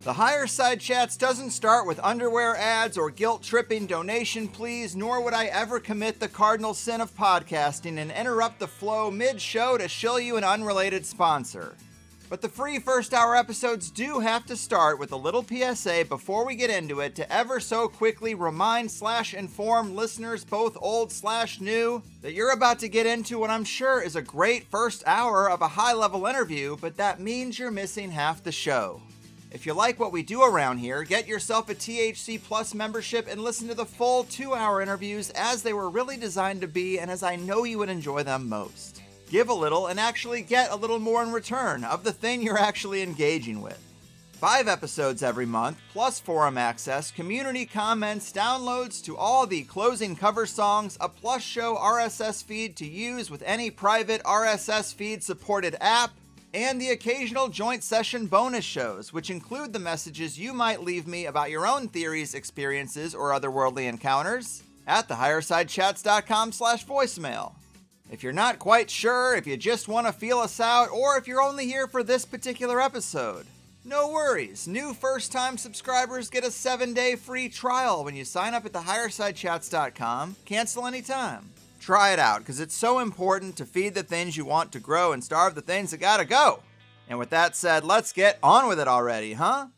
The Higher Side Chats doesn't start with underwear ads or guilt tripping donation pleas, nor would I ever commit the cardinal sin of podcasting and interrupt the flow mid show to shill you an unrelated sponsor. But the free first hour episodes do have to start with a little PSA before we get into it to ever so quickly remind slash inform listeners, both old slash new, that you're about to get into what I'm sure is a great first hour of a high level interview, but that means you're missing half the show. If you like what we do around here, get yourself a THC Plus membership and listen to the full two hour interviews as they were really designed to be and as I know you would enjoy them most. Give a little and actually get a little more in return of the thing you're actually engaging with. Five episodes every month, plus forum access, community comments, downloads to all the closing cover songs, a plus show RSS feed to use with any private RSS feed supported app, and the occasional joint session bonus shows, which include the messages you might leave me about your own theories, experiences, or otherworldly encounters at thehighersidechats.com slash voicemail. If you're not quite sure, if you just want to feel us out, or if you're only here for this particular episode, no worries. New first time subscribers get a seven day free trial when you sign up at thehighersidechats.com. Cancel anytime. Try it out because it's so important to feed the things you want to grow and starve the things that gotta go. And with that said, let's get on with it already, huh?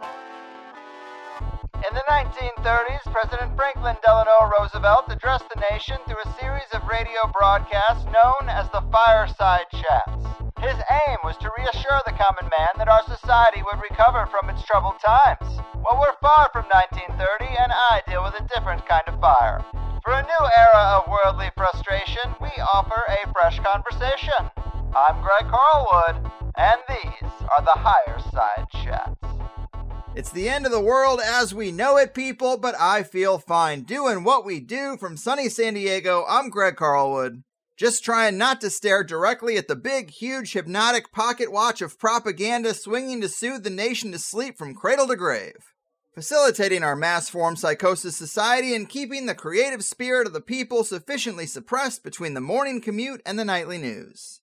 In the 1930s, President Franklin Delano Roosevelt addressed the nation through a series of radio broadcasts known as the Fireside Chats. His aim was to reassure the common man that our society would recover from its troubled times. Well, we're far from 1930, and I deal with a different kind of fire. For a new era of worldly frustration, we offer a fresh conversation. I'm Greg Carlwood, and these are the Higher Side Chats. It's the end of the world as we know it, people, but I feel fine doing what we do from sunny San Diego. I'm Greg Carlwood. Just trying not to stare directly at the big, huge, hypnotic pocket watch of propaganda swinging to soothe the nation to sleep from cradle to grave. Facilitating our mass form psychosis society and keeping the creative spirit of the people sufficiently suppressed between the morning commute and the nightly news.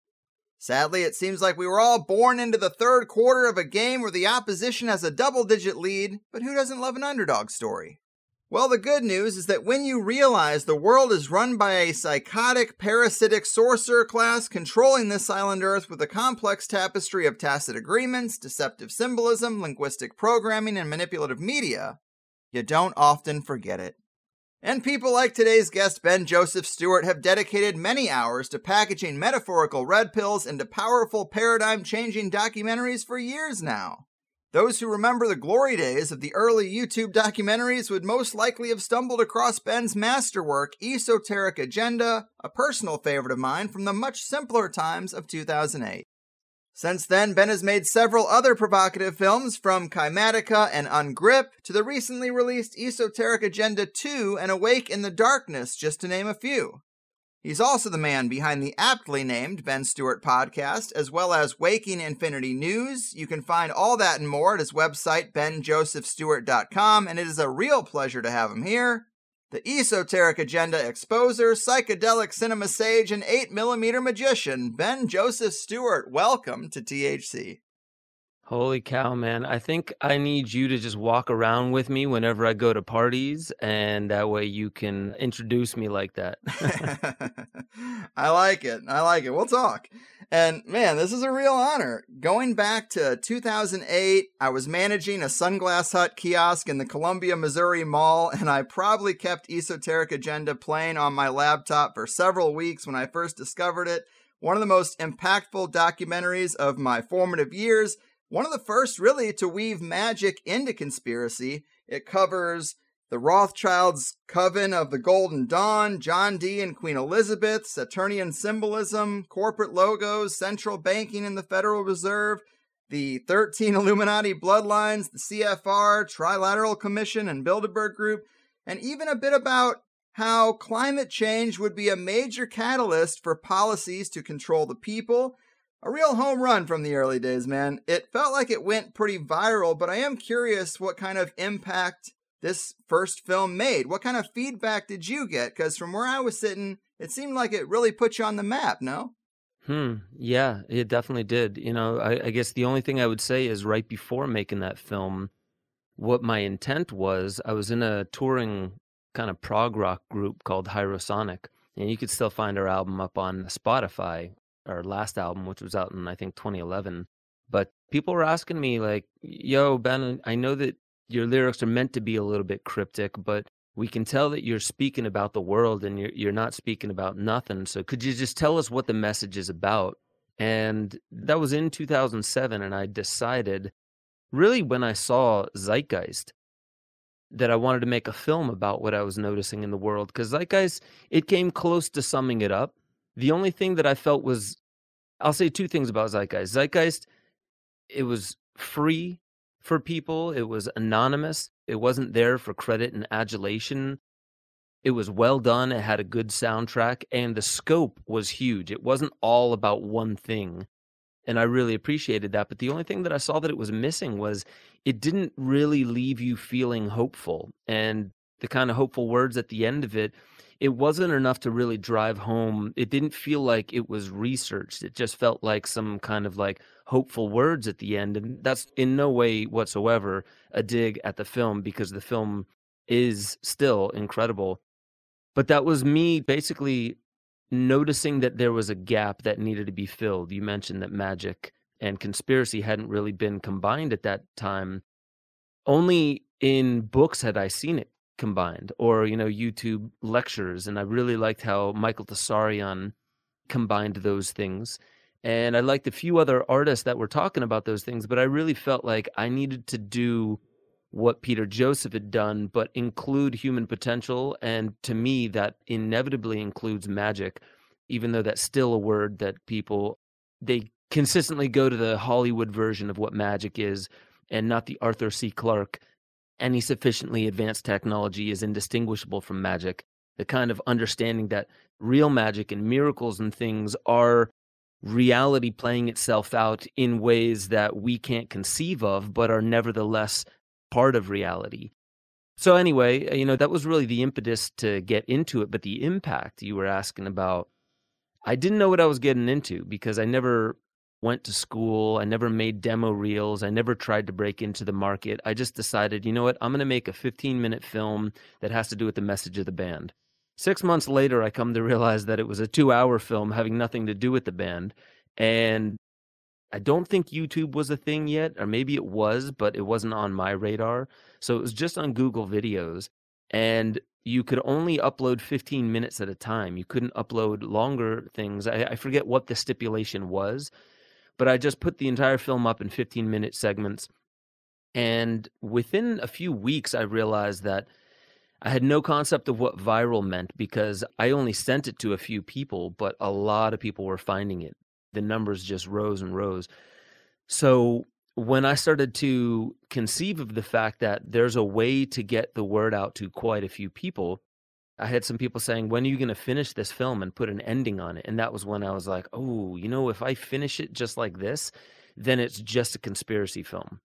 Sadly, it seems like we were all born into the third quarter of a game where the opposition has a double digit lead, but who doesn't love an underdog story? Well, the good news is that when you realize the world is run by a psychotic, parasitic sorcerer class controlling this island Earth with a complex tapestry of tacit agreements, deceptive symbolism, linguistic programming, and manipulative media, you don't often forget it. And people like today's guest, Ben Joseph Stewart, have dedicated many hours to packaging metaphorical red pills into powerful paradigm changing documentaries for years now. Those who remember the glory days of the early YouTube documentaries would most likely have stumbled across Ben's masterwork, Esoteric Agenda, a personal favorite of mine from the much simpler times of 2008. Since then, Ben has made several other provocative films, from Kymatica and Ungrip to the recently released Esoteric Agenda 2 and Awake in the Darkness, just to name a few. He's also the man behind the aptly named Ben Stewart podcast, as well as Waking Infinity News. You can find all that and more at his website, benjosephstewart.com, and it is a real pleasure to have him here the esoteric agenda exposer, psychedelic cinema sage, and 8mm magician, Ben Joseph Stewart. Welcome to THC. Holy cow, man. I think I need you to just walk around with me whenever I go to parties, and that way you can introduce me like that. I like it. I like it. We'll talk. And man, this is a real honor. Going back to 2008, I was managing a Sunglass Hut kiosk in the Columbia, Missouri Mall, and I probably kept Esoteric Agenda playing on my laptop for several weeks when I first discovered it. One of the most impactful documentaries of my formative years one of the first really to weave magic into conspiracy. It covers the Rothschilds' Coven of the Golden Dawn, John Dee and Queen Elizabeth, Saturnian symbolism, corporate logos, central banking in the Federal Reserve, the 13 Illuminati bloodlines, the CFR, Trilateral Commission, and Bilderberg Group, and even a bit about how climate change would be a major catalyst for policies to control the people a real home run from the early days, man. It felt like it went pretty viral, but I am curious what kind of impact this first film made. What kind of feedback did you get? Because from where I was sitting, it seemed like it really put you on the map, no? Hmm. Yeah, it definitely did. You know, I, I guess the only thing I would say is right before making that film, what my intent was, I was in a touring kind of prog rock group called Hyrosonic, and you could still find our album up on Spotify, our last album, which was out in I think 2011. But people were asking me like, "Yo, Ben, I know that your lyrics are meant to be a little bit cryptic, but we can tell that you're speaking about the world and you're you're not speaking about nothing. So could you just tell us what the message is about?" And that was in 2007, and I decided, really, when I saw Zeitgeist, that I wanted to make a film about what I was noticing in the world. Because Zeitgeist, it came close to summing it up. The only thing that I felt was, I'll say two things about Zeitgeist. Zeitgeist, it was free for people. It was anonymous. It wasn't there for credit and adulation. It was well done. It had a good soundtrack, and the scope was huge. It wasn't all about one thing. And I really appreciated that. But the only thing that I saw that it was missing was it didn't really leave you feeling hopeful. And the kind of hopeful words at the end of it, it wasn't enough to really drive home. It didn't feel like it was researched. It just felt like some kind of like hopeful words at the end. And that's in no way whatsoever a dig at the film because the film is still incredible. But that was me basically noticing that there was a gap that needed to be filled. You mentioned that magic and conspiracy hadn't really been combined at that time. Only in books had I seen it combined or, you know, YouTube lectures. And I really liked how Michael Tsarion combined those things. And I liked a few other artists that were talking about those things, but I really felt like I needed to do what Peter Joseph had done, but include human potential. And to me, that inevitably includes magic, even though that's still a word that people they consistently go to the Hollywood version of what magic is and not the Arthur C. Clarke. Any sufficiently advanced technology is indistinguishable from magic. The kind of understanding that real magic and miracles and things are reality playing itself out in ways that we can't conceive of, but are nevertheless part of reality. So anyway, uh, you know, that was really the impetus to get into it, but the impact you were asking about, I didn't know what I was getting into because I never went to school, I never made demo reels, I never tried to break into the market. I just decided, you know what, I'm going to make a 15-minute film that has to do with the message of the band. 6 months later, I come to realize that it was a 2-hour film having nothing to do with the band, and I don't think YouTube was a thing yet, or maybe it was, but it wasn't on my radar. So it was just on Google Videos, and you could only upload 15 minutes at a time. You couldn't upload longer things. I, I forget what the stipulation was, but I just put the entire film up in 15 minute segments. And within a few weeks, I realized that I had no concept of what viral meant because I only sent it to a few people, but a lot of people were finding it the numbers just rose and rose. So when I started to conceive of the fact that there's a way to get the word out to quite a few people, I had some people saying, When are you going to finish this film and put an ending on it? And that was when I was like, Oh, you know, if I finish it just like this, then it's just a conspiracy film.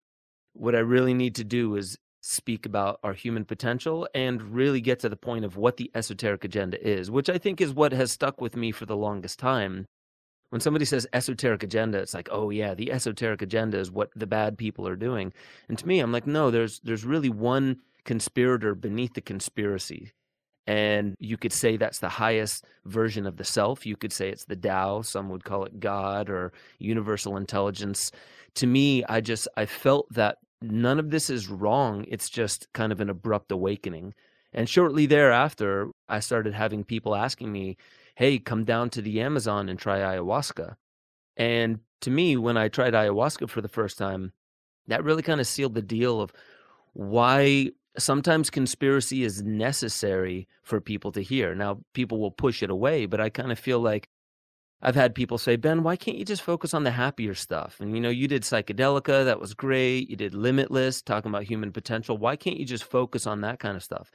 What I really need to do is speak about our human potential and really get to the point of what the esoteric agenda is, which I think is what has stuck with me for the longest time when somebody says esoteric agenda it's like oh yeah the esoteric agenda is what the bad people are doing and to me i'm like no there's there's really one conspirator beneath the conspiracy and you could say that's the highest version of the self. You could say it's the Tao some would call it god or universal intelligence. To me i just i felt that none of this is wrong. It's just kind of an abrupt awakening. And shortly thereafter i started having people asking me hey, come down to the Amazon and try ayahuasca. And to me, when I tried ayahuasca for the first time, that really kind of sealed the deal of why sometimes conspiracy is necessary for people to hear. Now, people will push it away, but I kind of feel like I've had people say, Ben, why can't you just focus on the happier stuff? And you know, you did psychedelica, that was great. You did limitless, talking about human potential. Why can't you just focus on that kind of stuff?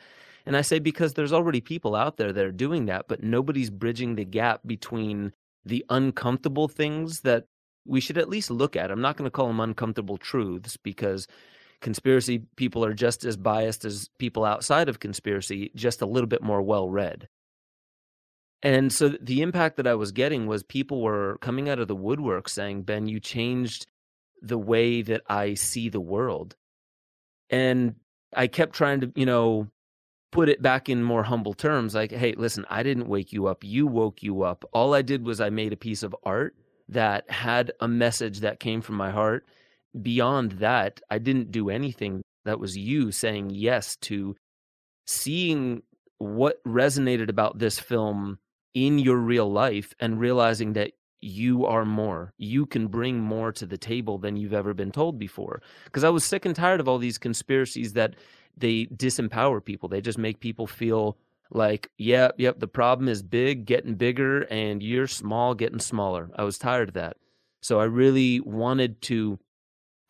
And I say because there's already people out there that are doing that, but nobody's bridging the gap between the uncomfortable things that we should at least look at. I'm not going to call them uncomfortable truths because conspiracy people are just as biased as people outside of conspiracy, just a little bit more well read. And so the impact that I was getting was people were coming out of the woodwork saying, Ben, you changed the way that I see the world. And I kept trying to, you know, put it back in more humble terms like, hey, listen, I didn't wake you up. You woke you up. All I did was I made a piece of art that had a message that came from my heart. Beyond that, I didn't do anything. That was you saying yes to seeing what resonated about this film in your real life and realizing that you are more. You can bring more to the table than you've ever been told before. Because I was sick and tired of all these conspiracies that they disempower people. They just make people feel like, yep, yep, the problem is big, getting bigger, and you're small, getting smaller. I was tired of that. So I really wanted to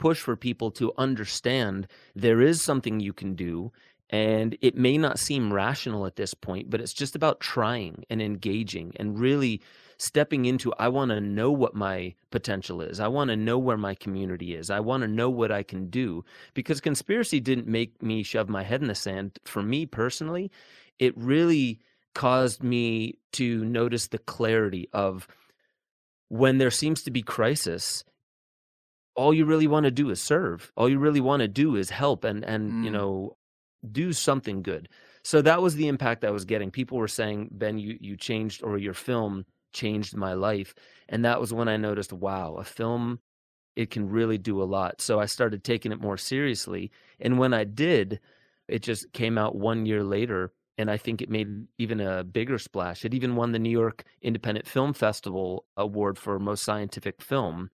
push for people to understand there is something you can do. And it may not seem rational at this point, but it's just about trying and engaging and really stepping into I want to know what my potential is. I want to know where my community is. I want to know what I can do because conspiracy didn't make me shove my head in the sand. For me personally, it really caused me to notice the clarity of when there seems to be crisis all you really want to do is serve all you really want to do is help and and mm. you know do something good so that was the impact i was getting people were saying ben you you changed or your film changed my life. And that was when I noticed, wow, a film, it can really do a lot. So I started taking it more seriously. And when I did, it just came out one year later. And I think it made even a bigger splash. It even won the New York Independent Film Festival award for most scientific film.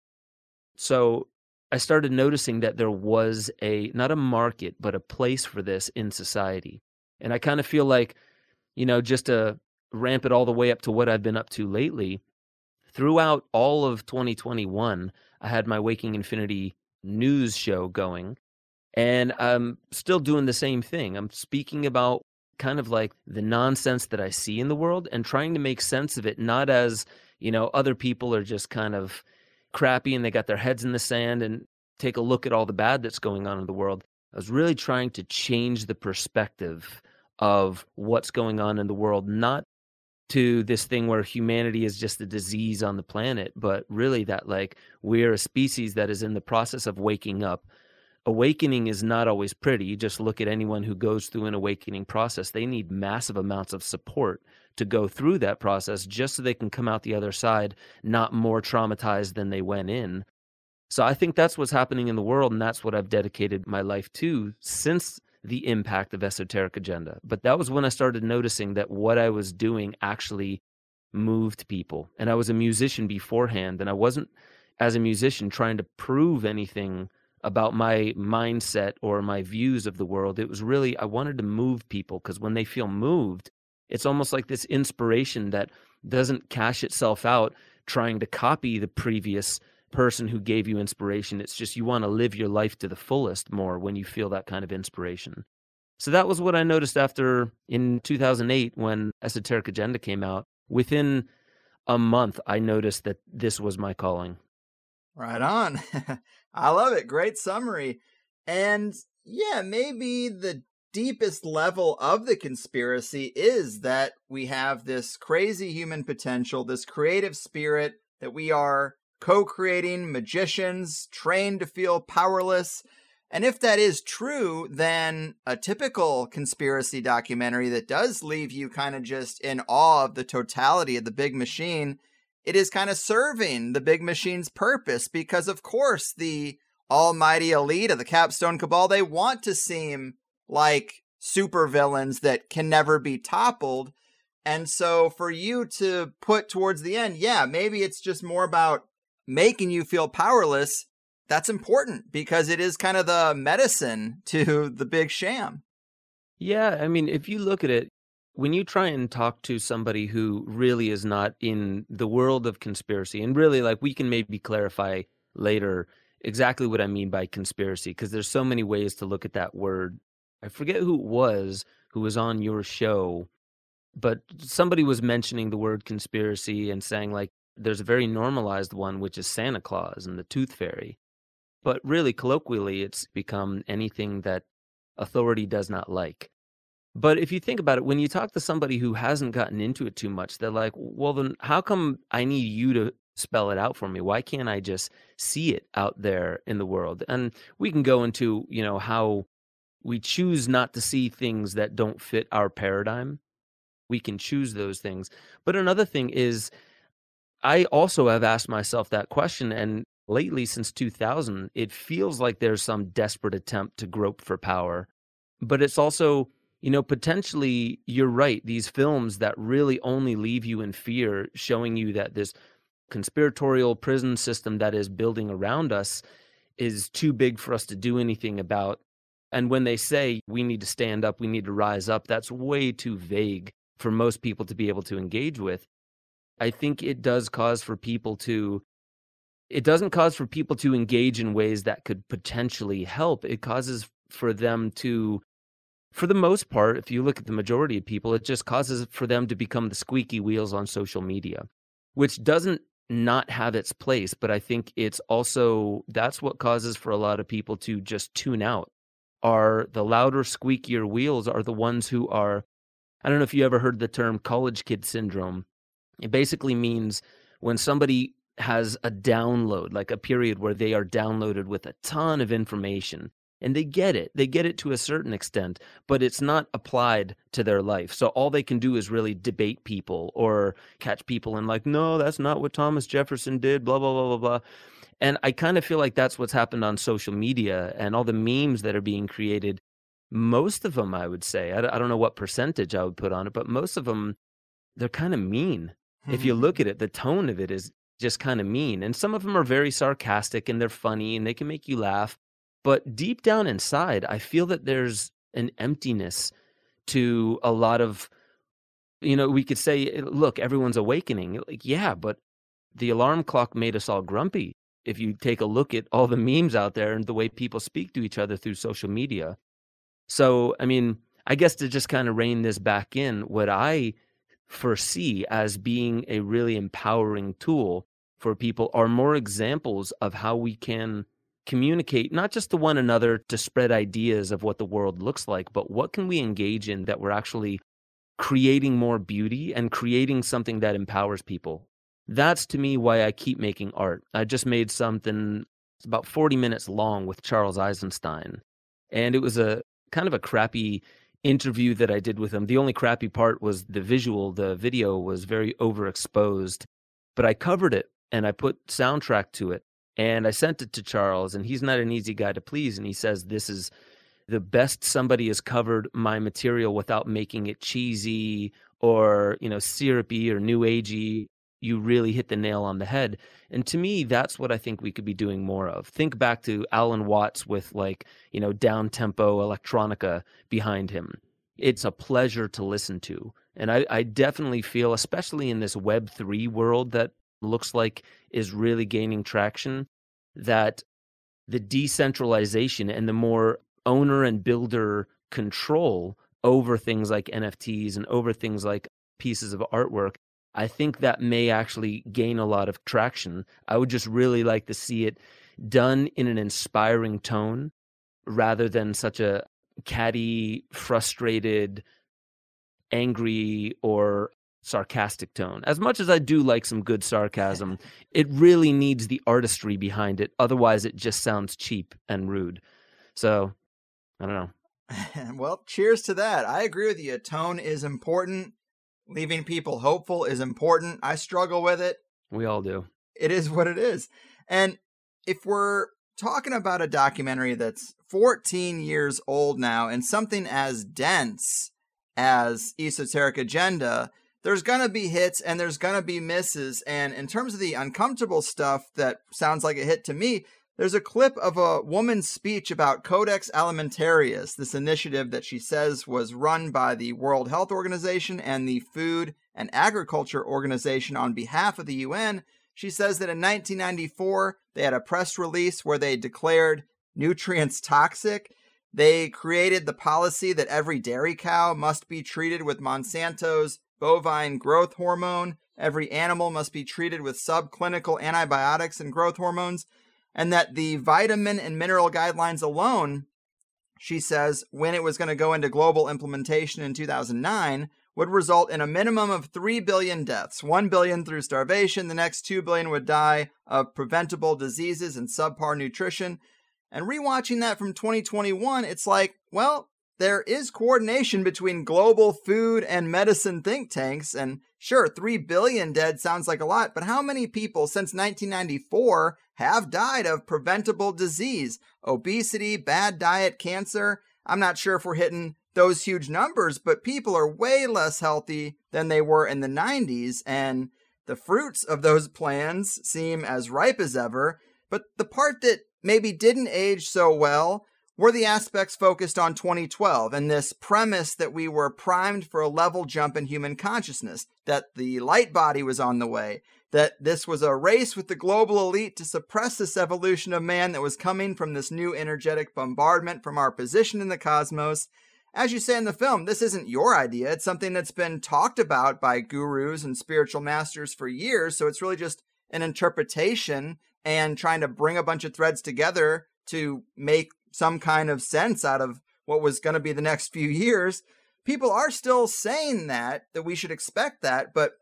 So I started noticing that there was a, not a market, but a place for this in society. And I kind of feel like, you know, just to ramp it all the way up to what I've been up to lately, throughout all of 2021, I had my Waking Infinity news show going. And I'm still doing the same thing. I'm speaking about kind of like the nonsense that I see in the world and trying to make sense of it, not as, you know, other people are just kind of crappy and they got their heads in the sand and take a look at all the bad that's going on in the world. I was really trying to change the perspective of what's going on in the world, not to this thing where humanity is just a disease on the planet, but really that like we're a species that is in the process of waking up. Awakening is not always pretty. You just look at anyone who goes through an awakening process. They need massive amounts of support to go through that process just so they can come out the other side not more traumatized than they went in. So I think that's what's happening in the world, and that's what I've dedicated my life to since the impact of esoteric agenda. But that was when I started noticing that what I was doing actually moved people. And I was a musician beforehand, and I wasn't, as a musician, trying to prove anything about my mindset or my views of the world. It was really, I wanted to move people because when they feel moved, it's almost like this inspiration that doesn't cash itself out trying to copy the previous person who gave you inspiration. It's just you want to live your life to the fullest more when you feel that kind of inspiration. So that was what I noticed after in 2008 when Esoteric Agenda came out. Within a month, I noticed that this was my calling. Right on. I love it. Great summary. And yeah, maybe the deepest level of the conspiracy is that we have this crazy human potential, this creative spirit that we are co creating magicians trained to feel powerless. And if that is true, then a typical conspiracy documentary that does leave you kind of just in awe of the totality of the big machine, it is kind of serving the big machine's purpose because, of course, the almighty elite of the Capstone Cabal, they want to seem like supervillains that can never be toppled. And so for you to put towards the end, yeah, maybe it's just more about making you feel powerless, that's important because it is kind of the medicine to the big sham. Yeah, I mean, if you look at it, when you try and talk to somebody who really is not in the world of conspiracy, and really, like, we can maybe clarify later exactly what I mean by conspiracy, because there's so many ways to look at that word. I forget who it was who was on your show, but somebody was mentioning the word conspiracy and saying, like, there's a very normalized one, which is Santa Claus and the Tooth Fairy. But really, colloquially, it's become anything that authority does not like. But if you think about it, when you talk to somebody who hasn't gotten into it too much, they're like, well, then how come I need you to spell it out for me? Why can't I just see it out there in the world? And we can go into, you know, how we choose not to see things that don't fit our paradigm. We can choose those things. But another thing is, I also have asked myself that question. And lately, since 2000, it feels like there's some desperate attempt to grope for power. But it's also, you know, potentially, you're right. These films that really only leave you in fear, showing you that this conspiratorial prison system that is building around us is too big for us to do anything about. And when they say we need to stand up, we need to rise up, that's way too vague for most people to be able to engage with. I think it does cause for people to it doesn't cause for people to engage in ways that could potentially help. It causes for them to for the most part, if you look at the majority of people, it just causes for them to become the squeaky wheels on social media, which doesn't not have its place, but I think it's also that's what causes for a lot of people to just tune out. Are the louder, squeakier wheels are the ones who are I don't know if you ever heard the term college kid syndrome. It basically means when somebody has a download, like a period where they are downloaded with a ton of information and they get it. They get it to a certain extent, but it's not applied to their life. So all they can do is really debate people or catch people and like, no, that's not what Thomas Jefferson did, blah, blah, blah, blah, blah. And I kind of feel like that's what's happened on social media and all the memes that are being created. Most of them, I would say, I, I don't know what percentage I would put on it, but most of them, they're kind of mean. if you look at hmm. it, the tone of it is just kind of mean. And some of them are very sarcastic and they're funny and they can make you laugh. But deep down inside, I feel that there's an emptiness to a lot of, you know, we could say, eh, look, everyone's awakening. Like, yeah, but the alarm clock made us all grumpy. If you take a look at all the memes out there and the way people speak to each other through social media. So, I mean, I guess to just kind of rein this back in, what I foresee as being a really empowering tool for people are more examples of how we can communicate not just to one another to spread ideas of what the world looks like, but what can we engage in that we're actually creating more beauty and creating something that empowers people. That's to me why I keep making art. I just made something it's about 40 minutes long with Charles Eisenstein. And it was a kind of a crappy interview that I did with him. The only crappy part was the visual, the video was very overexposed, but I covered it and I put soundtrack to it and I sent it to Charles, and he's not an easy guy to please. And he says, This is the best somebody has covered my material without making it cheesy or, you know, syrupy or new agey. You really hit the nail on the head. And to me, that's what I think we could be doing more of. Think back to Alan Watts with like, you know, down tempo electronica behind him. It's a pleasure to listen to. And I, I definitely feel, especially in this Web3 world that looks like is really gaining traction, that the decentralization and the more owner and builder control over things like NFTs and over things like pieces of artwork, I think that may actually gain a lot of traction. I would just really like to see it done in an inspiring tone rather than such a catty, frustrated, angry, or sarcastic tone. As much as I do like some good sarcasm, it really needs the artistry behind it. Otherwise, it just sounds cheap and rude. So, I don't know. well, cheers to that. I agree with you. Tone is important. Leaving people hopeful is important. I struggle with it. We all do. It is what it is. And if we're talking about a documentary that's 14 years old now and something as dense as Esoteric Agenda, there's going to be hits and there's going to be misses. And in terms of the uncomfortable stuff that sounds like a hit to me, there's a clip of a woman's speech about Codex Alimentarius, this initiative that she says was run by the World Health Organization and the Food and Agriculture Organization on behalf of the UN. She says that in 1994, they had a press release where they declared nutrients toxic. They created the policy that every dairy cow must be treated with Monsanto's bovine growth hormone. Every animal must be treated with subclinical antibiotics and growth hormones, and that the vitamin and mineral guidelines alone she says when it was going to go into global implementation in 2009 would result in a minimum of 3 billion deaths 1 billion through starvation the next 2 billion would die of preventable diseases and subpar nutrition and rewatching that from 2021 it's like well there is coordination between global food and medicine think tanks and sure 3 billion dead sounds like a lot but how many people since 1994 have died of preventable disease? Obesity bad diet cancer? I'm not sure if we're hitting those huge numbers but people are way less healthy than they were in the 90s and the fruits of those plans seem as ripe as ever but the part that maybe didn't age so well were the aspects focused on 2012 and this premise that we were primed for a level jump in human consciousness, that the light body was on the way, that this was a race with the global elite to suppress this evolution of man that was coming from this new energetic bombardment from our position in the cosmos. As you say in the film, this isn't your idea. It's something that's been talked about by gurus and spiritual masters for years. So it's really just an interpretation and trying to bring a bunch of threads together to make some kind of sense out of what was going to be the next few years. People are still saying that, that we should expect that. But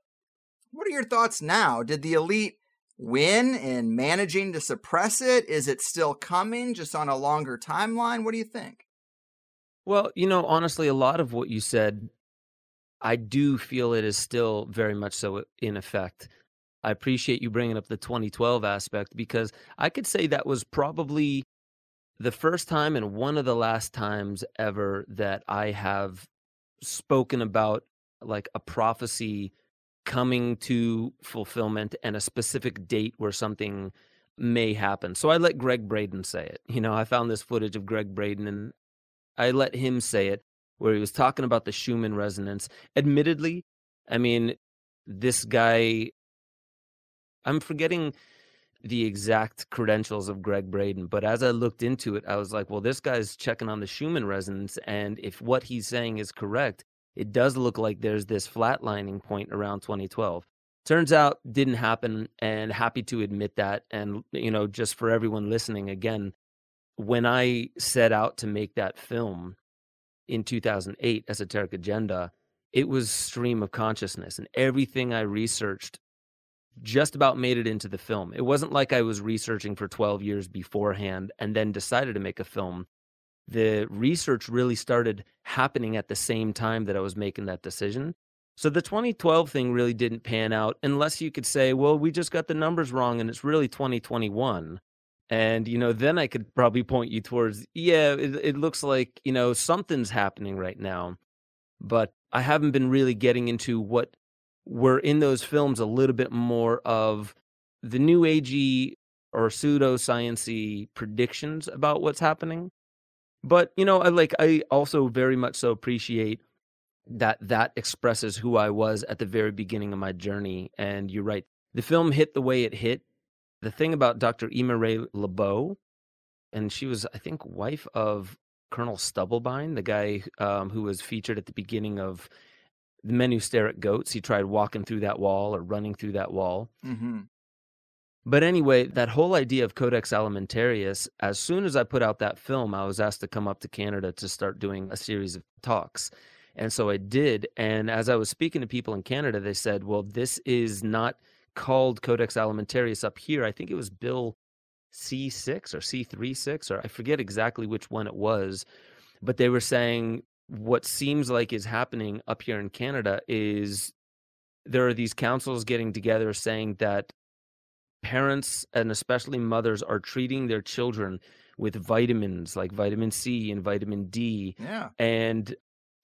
what are your thoughts now? Did the elite win in managing to suppress it? Is it still coming just on a longer timeline? What do you think? Well, you know, honestly, a lot of what you said, I do feel it is still very much so in effect. I appreciate you bringing up the 2012 aspect because I could say that was probably the first time and one of the last times ever that I have spoken about like a prophecy coming to fulfillment and a specific date where something may happen. So I let Gregg Braden say it. You know, I found this footage of Gregg Braden and I let him say it where he was talking about the Schumann resonance. Admittedly, I mean, this guy I'm forgetting the exact credentials of Gregg Braden, but as I looked into it, I was like, well, this guy's checking on the Schumann resonance. And if what he's saying is correct, it does look like there's this flatlining point around 2012. Turns out didn't happen, and happy to admit that. And, you know, just for everyone listening again, when I set out to make that film in 2008, Esoteric Agenda, it was stream of consciousness, and everything I researched just about made it into the film. It wasn't like I was researching for 12 years beforehand and then decided to make a film. The research really started happening at the same time that I was making that decision. So the 2012 thing really didn't pan out unless you could say, well, we just got the numbers wrong and it's really 2021. And, you know, then I could probably point you towards, yeah, it, it looks like, you know, something's happening right now. But I haven't been really getting into what were in those films a little bit more of the new agey or pseudosciency predictions about what's happening. But you know, I like I also very much so appreciate that that expresses who I was at the very beginning of my journey. And you're right, the film hit the way it hit. The thing about Dr. Ima Ray Laibow, and she was, I think, wife of Colonel Stubblebine, the guy um, who was featured at the beginning of the men who stare at goats. He tried walking through that wall or running through that wall. Mm-hmm. But anyway, that whole idea of Codex Alimentarius, as soon as I put out that film, I was asked to come up to Canada to start doing a series of talks. And so I did. And as I was speaking to people in Canada, they said, well, this is not called Codex Alimentarius up here. I think it was Bill C6 or C36, or I forget exactly which one it was. But they were saying what seems like is happening up here in Canada is there are these councils getting together saying that parents and especially mothers are treating their children with vitamins like vitamin C and vitamin D. Yeah. And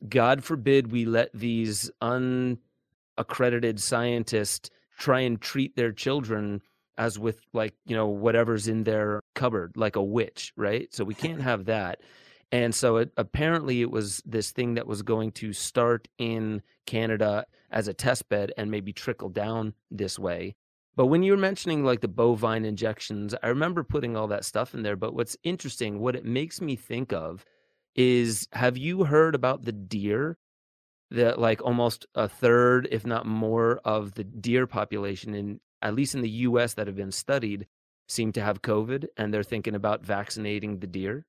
God forbid we let these unaccredited scientists try and treat their children as with like, you know, whatever's in their cupboard, like a witch, right? So we can't have that. And so it, apparently it was this thing that was going to start in Canada as a test bed and maybe trickle down this way. But when you were mentioning like the bovine injections, I remember putting all that stuff in there. But what's interesting, what it makes me think of is have you heard about the deer? That like almost a third, if not more, of the deer population in at least in the US that have been studied seem to have COVID and they're thinking about vaccinating the deer.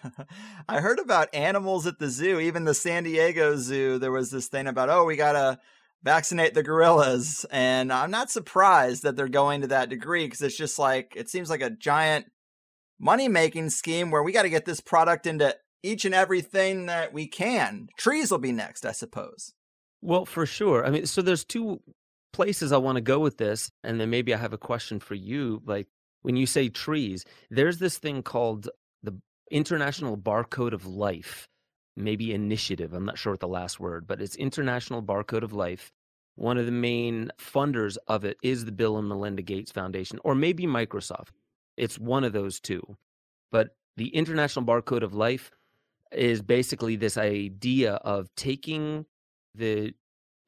I heard about animals at the zoo, even the San Diego Zoo. There was this thing about, oh, we got to vaccinate the gorillas. And I'm not surprised that they're going to that degree because it's just like, it seems like a giant money making scheme where we got to get this product into each and everything that we can. Trees will be next, I suppose. Well, for sure. I mean, so there's two places I want to go with this, and then maybe I have a question for you. Like when you say trees, there's this thing called the International Barcode of Life, maybe initiative. I'm not sure what the last word, but it's International Barcode of Life. One of the main funders of it is the Bill and Melinda Gates Foundation, or maybe Microsoft. It's one of those two. But the International Barcode of Life is basically this idea of taking the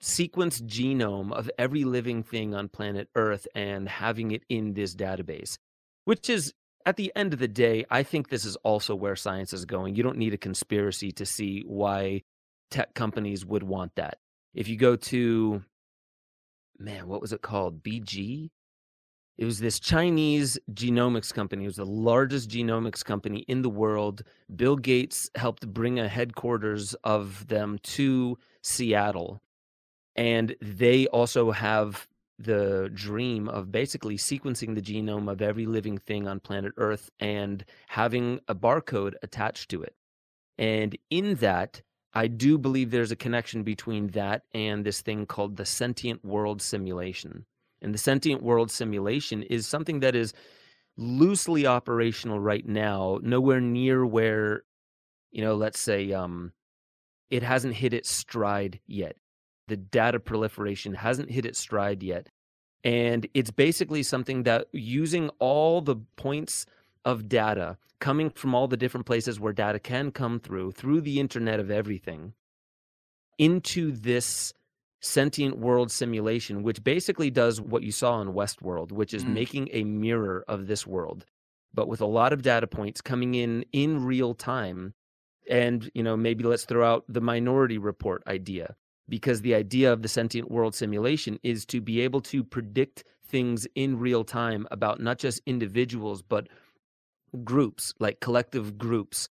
sequenced genome of every living thing on planet Earth and having it in this database, which is at the end of the day, I think this is also where science is going. You don't need a conspiracy to see why tech companies would want that. If you go to, man, what was it called? BG? It was this Chinese genomics company. It was the largest genomics company in the world. Bill Gates helped bring a headquarters of them to Seattle. And they also have the dream of basically sequencing the genome of every living thing on planet Earth and having a barcode attached to it. And in that, I do believe there's a connection between that and this thing called the sentient world simulation. And the sentient world simulation is something that is loosely operational right now, nowhere near where, you know, let's say um, it hasn't hit its stride yet. The data proliferation hasn't hit its stride yet. And it's basically something that using all the points of data coming from all the different places where data can come through, through the internet of everything, into this sentient world simulation, which basically does what you saw in Westworld, which is mm. making a mirror of this world, but with a lot of data points coming in in real time. And, you know, maybe let's throw out the minority report idea, because the idea of the sentient world simulation is to be able to predict things in real time about not just individuals, but groups, like collective groups.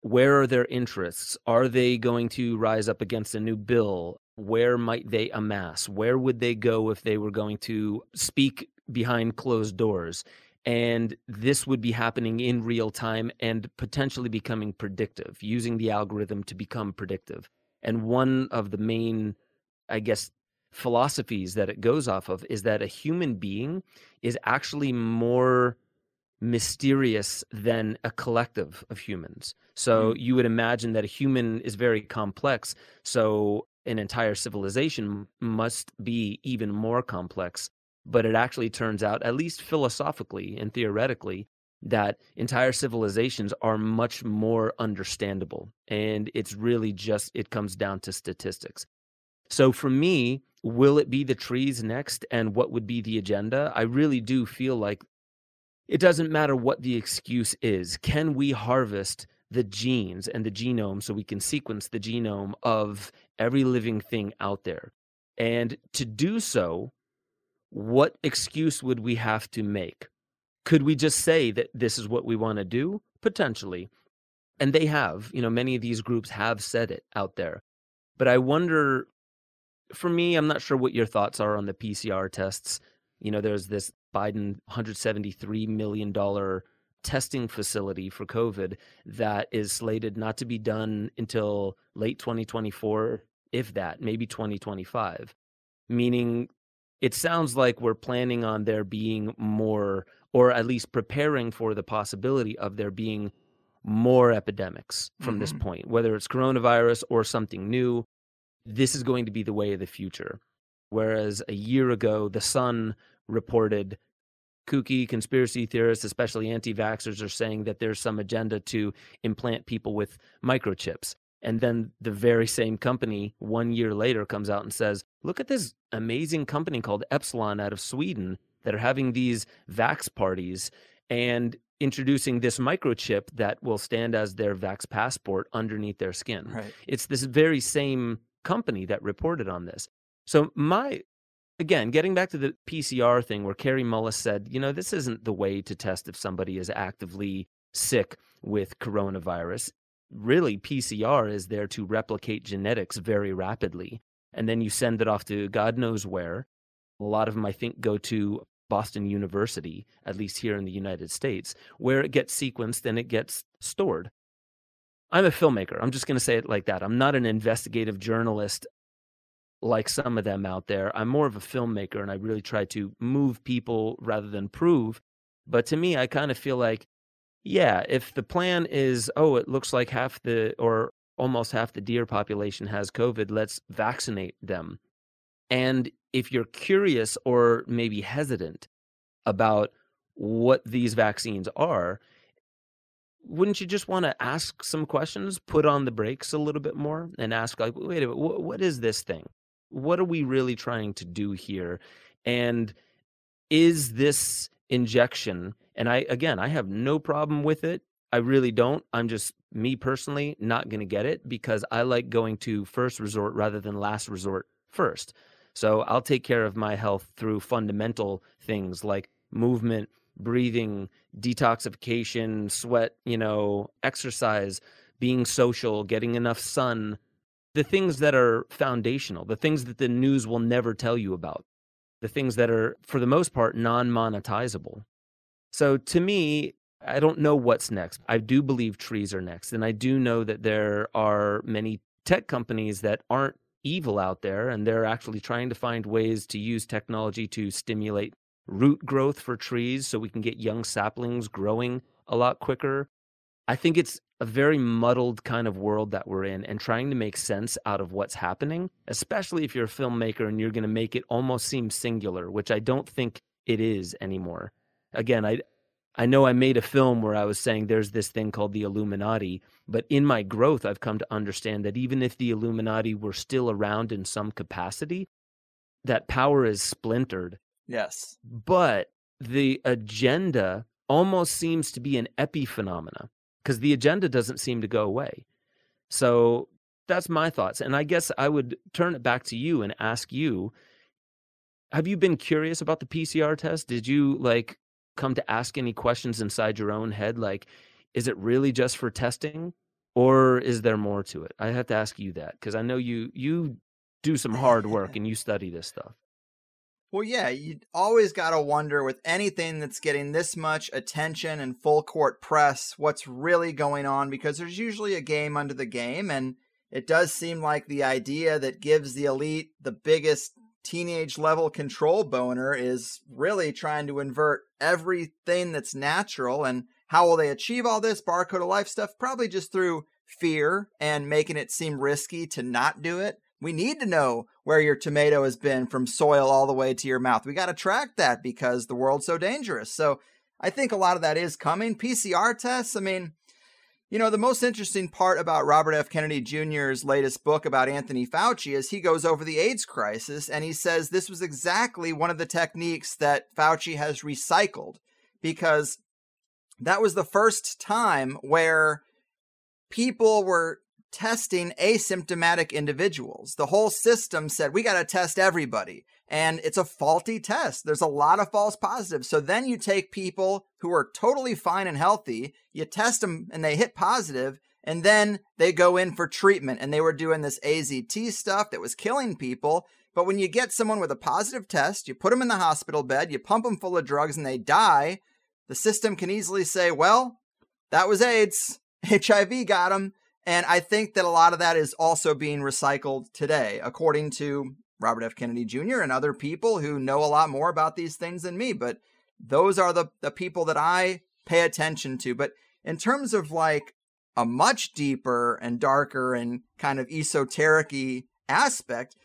Where are their interests? Are they going to rise up against a new bill? where might they amass? Where would they go if they were going to speak behind closed doors? And this would be happening in real time and potentially becoming predictive, using the algorithm to become predictive. And one of the main, I guess, philosophies that it goes off of is that a human being is actually more mysterious than a collective of humans. So mm-hmm. you would imagine that a human is very complex. So an entire civilization must be even more complex. But it actually turns out, at least philosophically and theoretically, that entire civilizations are much more understandable. And it's really just, it comes down to statistics. So for me, will it be the trees next? And what would be the agenda? I really do feel like it doesn't matter what the excuse is. Can we harvest the genes and the genome so we can sequence the genome of every living thing out there. And to do so, what excuse would we have to make? Could we just say that this is what we want to do? Potentially. And they have, you know, many of these groups have said it out there. But I wonder, for me, I'm not sure what your thoughts are on the PCR tests. You know, there's this Biden $173 million testing facility for COVID that is slated not to be done until late 2024, if that, maybe 2025. Meaning, it sounds like we're planning on there being more, or at least preparing for the possibility of there being more epidemics from mm-hmm. this point, whether it's coronavirus or something new. This is going to be the way of the future. Whereas a year ago, The Sun reported kooky conspiracy theorists, especially anti vaxxers, are saying that there's some agenda to implant people with microchips. And then the very same company one year later comes out and says, look at this amazing company called Epsilon out of Sweden that are having these vax parties and introducing this microchip that will stand as their vax passport underneath their skin. Right. It's this very same company that reported on this. So my again, getting back to the PCR thing where Kary Mullis said, you know, this isn't the way to test if somebody is actively sick with coronavirus. Really, PCR is there to replicate genetics very rapidly. And then you send it off to God knows where. A lot of them, I think, go to Boston University, at least here in the United States, where it gets sequenced and it gets stored. I'm a filmmaker. I'm just going to say it like that. I'm not an investigative journalist like some of them out there. I'm more of a filmmaker and I really try to move people rather than prove. But to me, I kind of feel like, yeah, if the plan is, oh, it looks like half the or almost half the deer population has COVID, let's vaccinate them. And if you're curious or maybe hesitant about what these vaccines are, wouldn't you just want to ask some questions, put on the brakes a little bit more, and ask, like, wait a minute, what is this thing? what are we really trying to do here? And is this injection, and I, again, I have no problem with it. I really don't. I'm just, me personally, not going to get it because I like going to first resort rather than last resort first. So I'll take care of my health through fundamental things like movement, breathing, detoxification, sweat, you know, exercise, being social, getting enough sun, the things that are foundational, the things that the news will never tell you about, the things that are, for the most part, non monetizable. So to me, I don't know what's next. I do believe trees are next. And I do know that there are many tech companies that aren't evil out there and they're actually trying to find ways to use technology to stimulate root growth for trees so we can get young saplings growing a lot quicker. I think it's a very muddled kind of world that we're in and trying to make sense out of what's happening, especially if you're a filmmaker and you're going to make it almost seem singular, which I don't think it is anymore. Again, I I know I made a film where I was saying there's this thing called the Illuminati, but in my growth I've come to understand that even if the Illuminati were still around in some capacity, that power is splintered. Yes. But the agenda almost seems to be an epiphenomena because the agenda doesn't seem to go away. So that's my thoughts. And I guess I would turn it back to you and ask you have you been curious about the PCR test? Did you like come to ask any questions inside your own head? Like, is it really just for testing or is there more to it? I have to ask you that because I know you you do some hard work and you study this stuff. Well, yeah, you always got to wonder with anything that's getting this much attention and full court press, what's really going on because there's usually a game under the game. And it does seem like the idea that gives the elite the biggest teenage level control boner is really trying to invert everything that's natural. And how will they achieve all this barcode of life stuff? Probably just through fear and making it seem risky to not do it. We need to know where your tomato has been from soil all the way to your mouth. We got to track that because the world's so dangerous. So I think a lot of that is coming. PCR tests, I mean, you know, the most interesting part about Robert F. Kennedy Jr.'s latest book about Anthony Fauci is he goes over the AIDS crisis and he says this was exactly one of the techniques that Fauci has recycled because that was the first time where people were testing asymptomatic individuals. The whole system said, we got to test everybody. And it's a faulty test. There's a lot of false positives. So then you take people who are totally fine and healthy, you test them and they hit positive, and then they go in for treatment. And they were doing this AZT stuff that was killing people. But when you get someone with a positive test, you put them in the hospital bed, you pump them full of drugs, and they die, the system can easily say, well, that was AIDS. HIV got them. And I think that a lot of that is also being recycled today, according to Robert F. Kennedy Jr. and other people who know a lot more about these things than me. But those are the, the people that I pay attention to. But in terms of like a much deeper and darker and kind of esoteric aspect,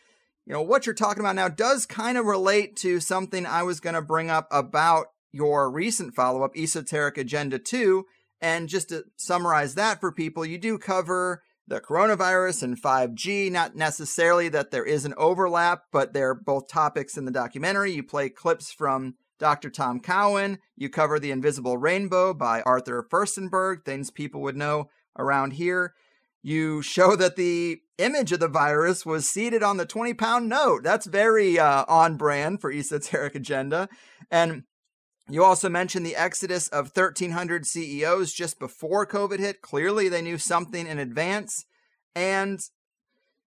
you know, what you're talking about now does kind of relate to something I was going to bring up about your recent follow up, Esoteric Agenda 2, and just to summarize that for people, you do cover the coronavirus and 5G. Not necessarily that there is an overlap, but they're both topics in the documentary. You play clips from Dr. Tom Cowan. You cover The Invisible Rainbow by Arthur Firstenberg, things people would know around here. you show that the image of the virus was seated on the 20 pound note. That's very uh, on brand for esoteric agenda. And you also mentioned the exodus of 1,300 CEOs just before COVID hit. Clearly, they knew something in advance. And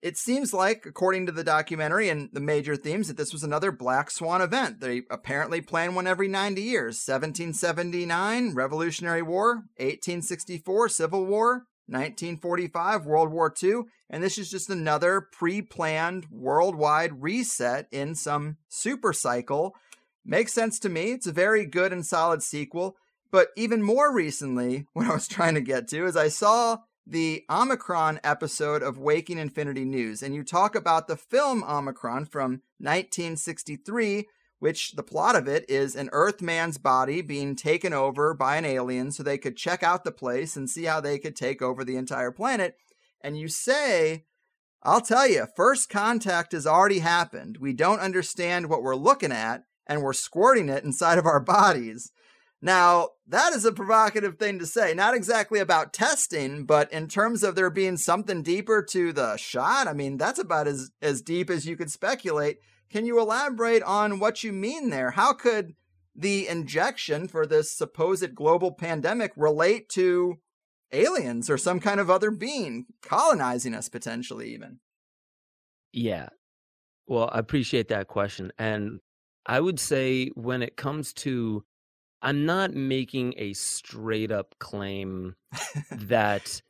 it seems like, according to the documentary and the major themes, that this was another black swan event. They apparently plan one every 90 years 1779, Revolutionary War, 1864, Civil War, 1945, World War II, and this is just another pre planned worldwide reset in some super cycle. Makes sense to me. It's a very good and solid sequel. But even more recently, what I was trying to get to is I saw the Omicron episode of Waking Infinity News, and you talk about the film Omicron from 1963, which the plot of it is an Earthman's body being taken over by an alien so they could check out the place and see how they could take over the entire planet. And you say, I'll tell you, first contact has already happened. We don't understand what we're looking at, and we're squirting it inside of our bodies. Now, that is a provocative thing to say. Not exactly about testing, but in terms of there being something deeper to the shot, I mean, that's about as, as deep as you could speculate. Can you elaborate on what you mean there? How could the injection for this supposed global pandemic relate to aliens or some kind of other being colonizing us potentially, even? Yeah. Well, I appreciate that question. And I would say when it comes to I'm not making a straight up claim that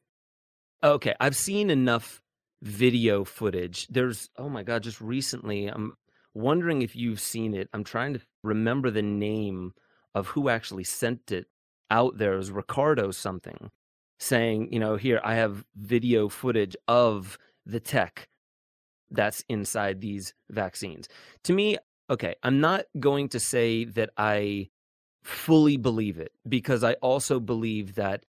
okay, I've seen enough video footage. There's oh my god, just recently I'm wondering if you've seen it. I'm trying to remember the name of who actually sent it out there. It was Ricardo something saying, you know, here I have video footage of the tech that's inside these vaccines. To me, okay, I'm not going to say that I fully believe it because I also believe that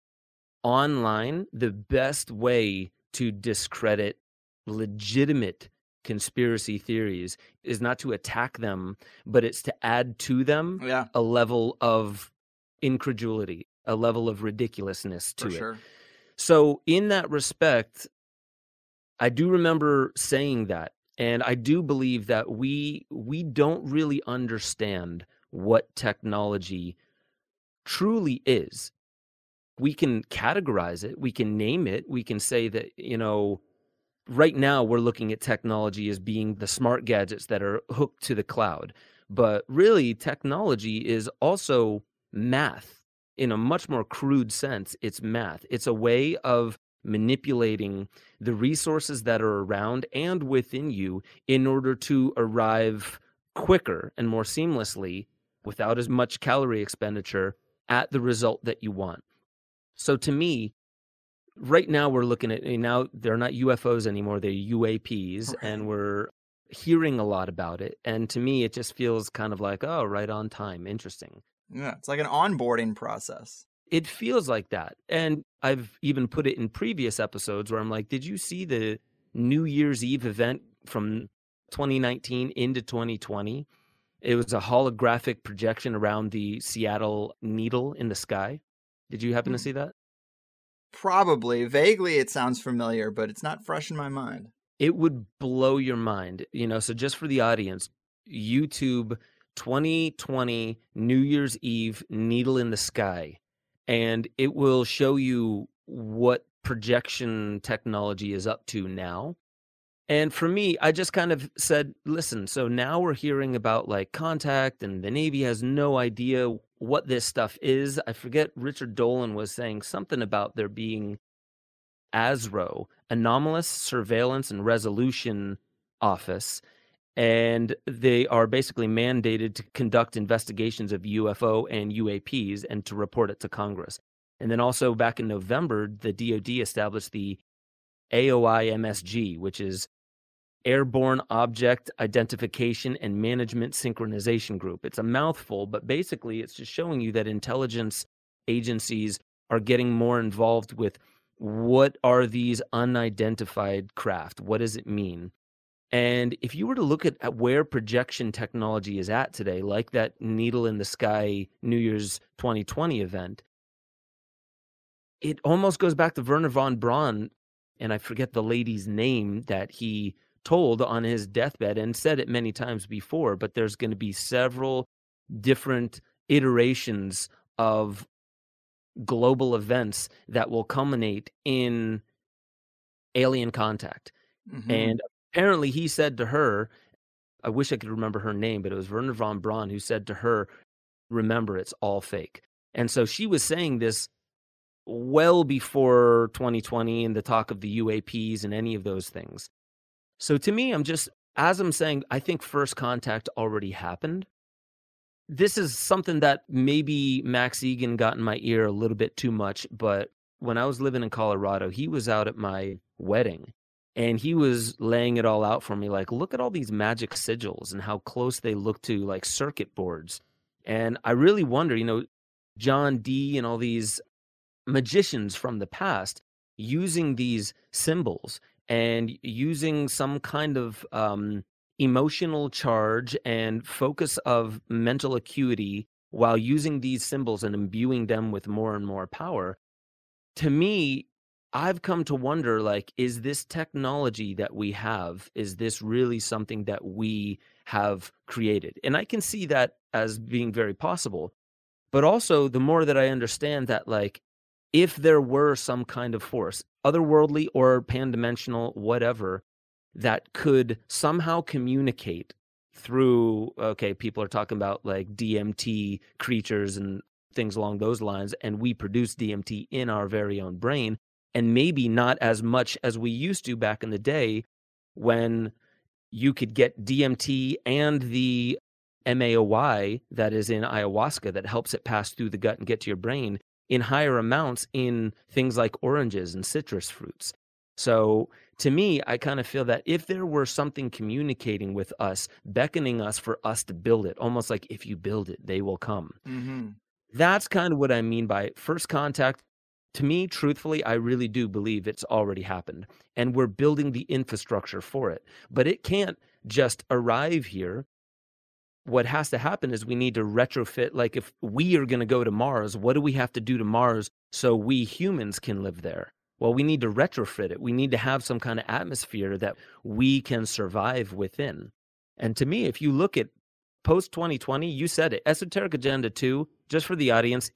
online, the best way to discredit legitimate conspiracy theories is not to attack them, but it's to add to them yeah. a level of incredulity, a level of ridiculousness to For it. sure. So, in that respect, I do remember saying that, and I do believe that we we don't really understand what technology truly is. We can categorize it, we can name it, we can say that, you know, right now we're looking at technology as being the smart gadgets that are hooked to the cloud. But really, technology is also math in a much more crude sense. It's math, it's a way of manipulating the resources that are around and within you in order to arrive quicker and more seamlessly without as much calorie expenditure at the result that you want. So to me, right now we're looking at now they're not UFOs anymore, they're UAPs, Right. and we're hearing a lot about it. And to me, it just feels kind of like, oh, right on time, interesting. Yeah, it's like an onboarding process. It feels like that. And I've even put it in previous episodes where I'm like, did you see the New Year's Eve event from 2019 into 2020? It was a holographic projection around the Seattle needle in the sky. Did you happen to Hmm. see that? Probably. Vaguely, it sounds familiar, but it's not fresh in my mind. It would blow your mind. You know, so just for the audience, YouTube 2020 New Year's Eve needle in the sky, and it will show you what projection technology is up to now. And for me, I just kind of said, listen, so now we're hearing about like contact, and the Navy has no idea what this stuff is. I forget Richard Dolan was saying something about there being ASRO, Anomalous Surveillance and Resolution Office, and they are basically mandated to conduct investigations of UFO and UAPs and to report it to Congress. And then also back in November, the DoD established the AOI MSG, which is Airborne Object Identification and Management Synchronization Group. It's a mouthful, but basically it's just showing you that intelligence agencies are getting more involved with what are these unidentified craft? What does it mean? And if you were to look at, at where projection technology is at today, like that needle in the sky New Year's 2020 event, it almost goes back to Wernher von Braun and I forget the lady's name that he told on his deathbed and said it many times before, but there's going to be several different iterations of global events that will culminate in alien contact. Mm-hmm. And apparently he said to her, I wish I could remember her name, but it was Wernher von Braun who said to her, Remember, it's all fake. And so she was saying this well before 2020 and the talk of the UAPs and any of those things. So to me, I'm just, as I'm saying, I think first contact already happened. This is something that maybe Max Igan got in my ear a little bit too much, but when I was living in Colorado, he was out at my wedding and he was laying it all out for me like look at all these magic sigils and how close they look to like circuit boards. And i really wonder you know john dee and all these magicians from the past using these symbols and using some kind of um, emotional charge and focus of mental acuity while using these symbols and imbuing them with more and more power. To me I've come to wonder like is this technology that we have is this really something that we have created? And I can see that as being very possible but also the more that I understand that like if there were some kind of force otherworldly or pan-dimensional whatever that could somehow communicate through okay people are talking about like DMT creatures and things along those lines and we produce DMT in our very own brain and maybe not as much as we used to back in the day when you could get DMT and the MAOI that is in ayahuasca that helps it pass through the gut and get to your brain in higher amounts in things like oranges and citrus fruits. So to me, I kind of feel that if there were something communicating with us, beckoning us for us to build it, almost like if you build it, they will come. Mm-hmm. That's kind of what I mean by first contact to me, truthfully, I really do believe it's already happened and we're building the infrastructure for it. But it can't just arrive here. What has to happen is we need to retrofit. Like, if we are going to go to Mars, what do we have to do to Mars so we humans can live there? Well, we need to retrofit it. We need to have some kind of atmosphere that we can survive within. And to me, if you look at post 2020, you said it, Esoteric Agenda 2, just for the audience,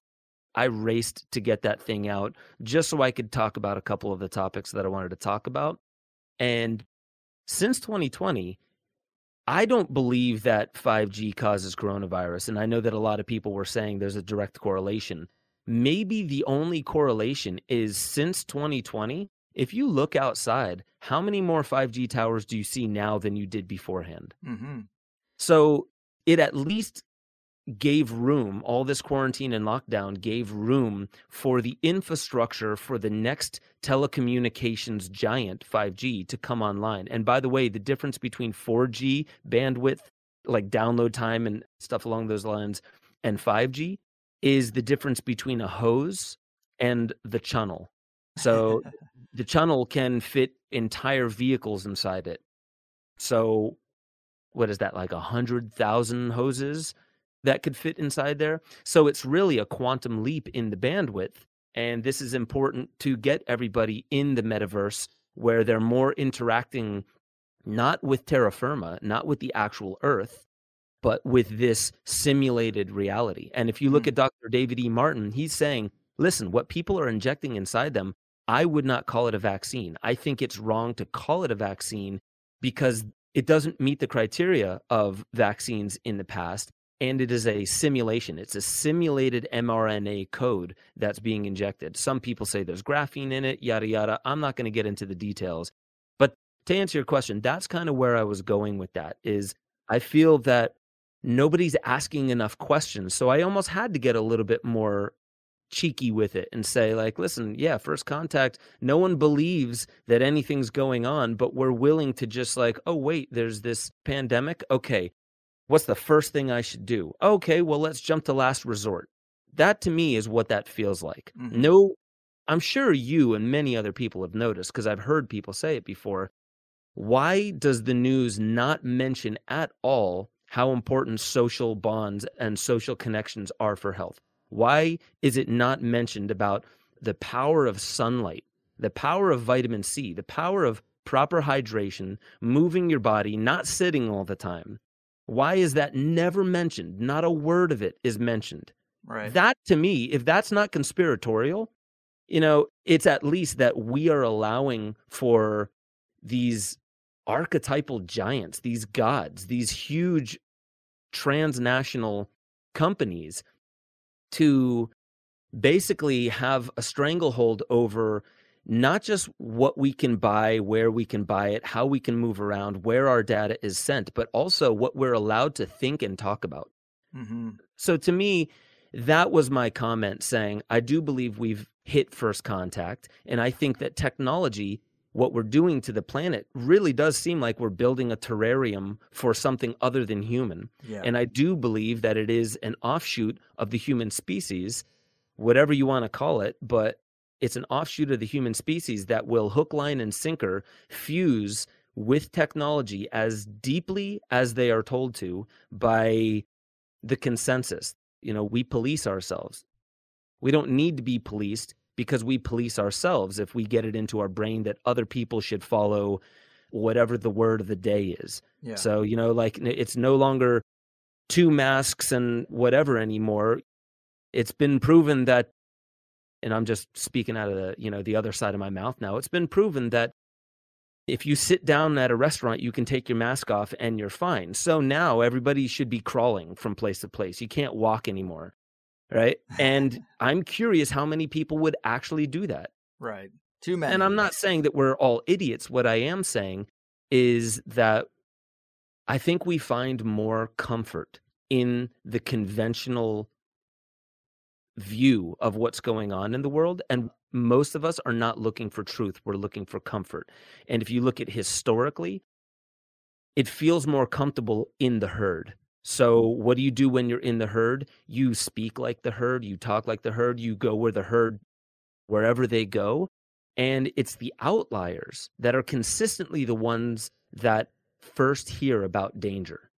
I raced to get that thing out just so I could talk about a couple of the topics that I wanted to talk about. And since 2020, I don't believe that 5G causes coronavirus. And I know that a lot of people were saying there's a direct correlation. Maybe the only correlation is since 2020, if you look outside, how many more 5G towers do you see now than you did beforehand? Mm-hmm. So it at least gave room, all this quarantine and lockdown gave room for the infrastructure for the next telecommunications giant 5G to come online. And by the way, the difference between 4G bandwidth, like download time and stuff along those lines, and 5G is the difference between a hose and the channel. So the channel can fit entire vehicles inside it. So what is that like a hundred thousand hoses that could fit inside there. So it's really a quantum leap in the bandwidth. And this is important to get everybody in the metaverse where they're more interacting not with terra firma, not with the actual Earth, but with this simulated reality. And if you look mm. at Dr. David E. Martin, he's saying, listen, what people are injecting inside them, I would not call it a vaccine. I think it's wrong to call it a vaccine because it doesn't meet the criteria of vaccines in the past and it is a simulation. It's a simulated mRNA code that's being injected. Some people say there's graphene in it, yada, yada. I'm not going to get into the details. But to answer your question, that's kind of where I was going with that is I feel that nobody's asking enough questions. So I almost had to get a little bit more cheeky with it and say like listen yeah first contact no one believes that anything's going on but we're willing to just like oh wait there's this pandemic okay What's the first thing I should do? Okay, well, let's jump to last resort. That to me is what that feels like. Mm-hmm. No, I'm sure you and many other people have noticed because I've heard people say it before. Why does the news not mention at all how important social bonds and social connections are for health? Why is it not mentioned about the power of sunlight, the power of vitamin C, the power of proper hydration, moving your body, not sitting all the time. Why is that never mentioned? Not a word of it is mentioned. Right. That to me, if that's not conspiratorial, you know, it's at least that we are allowing for these archetypal giants, these gods, these huge transnational companies to basically have a stranglehold over not just what we can buy, where we can buy it, how we can move around, where our data is sent, but also what we're allowed to think and talk about. Mm-hmm. So to me, that was my comment saying, I do believe we've hit first contact. And I think that technology, what we're doing to the planet, really does seem like we're building a terrarium for something other than human. Yeah. And I do believe that it is an offshoot of the human species, whatever you want to call it, but it's an offshoot of the human species that will hook, line, and sinker fuse with technology as deeply as they are told to by the consensus. You know, we police ourselves. We don't need to be policed because we police ourselves if we get it into our brain that other people should follow whatever the word of the day is. yeah. So, you know, like it's no longer two masks and whatever anymore. It's been proven that and I'm just speaking out of the, you know, the other side of my mouth now. It's been proven that if you sit down at a restaurant, you can take your mask off and you're fine. So now everybody should be crawling from place to place. You can't walk anymore. Right. And I'm curious how many people would actually do that. right. Too many. And I'm not saying that we're all idiots. What I am saying is that I think we find more comfort in the conventional view of what's going on in the world. And most of us are not looking for truth, we're looking for comfort. And if you look at historically, it feels more comfortable in the herd. So, mm. what do you do when you're in the herd? You speak like the herd, you talk like the herd, you go where the herd, wherever they go. And it's the outliers that are consistently the ones that first hear about danger.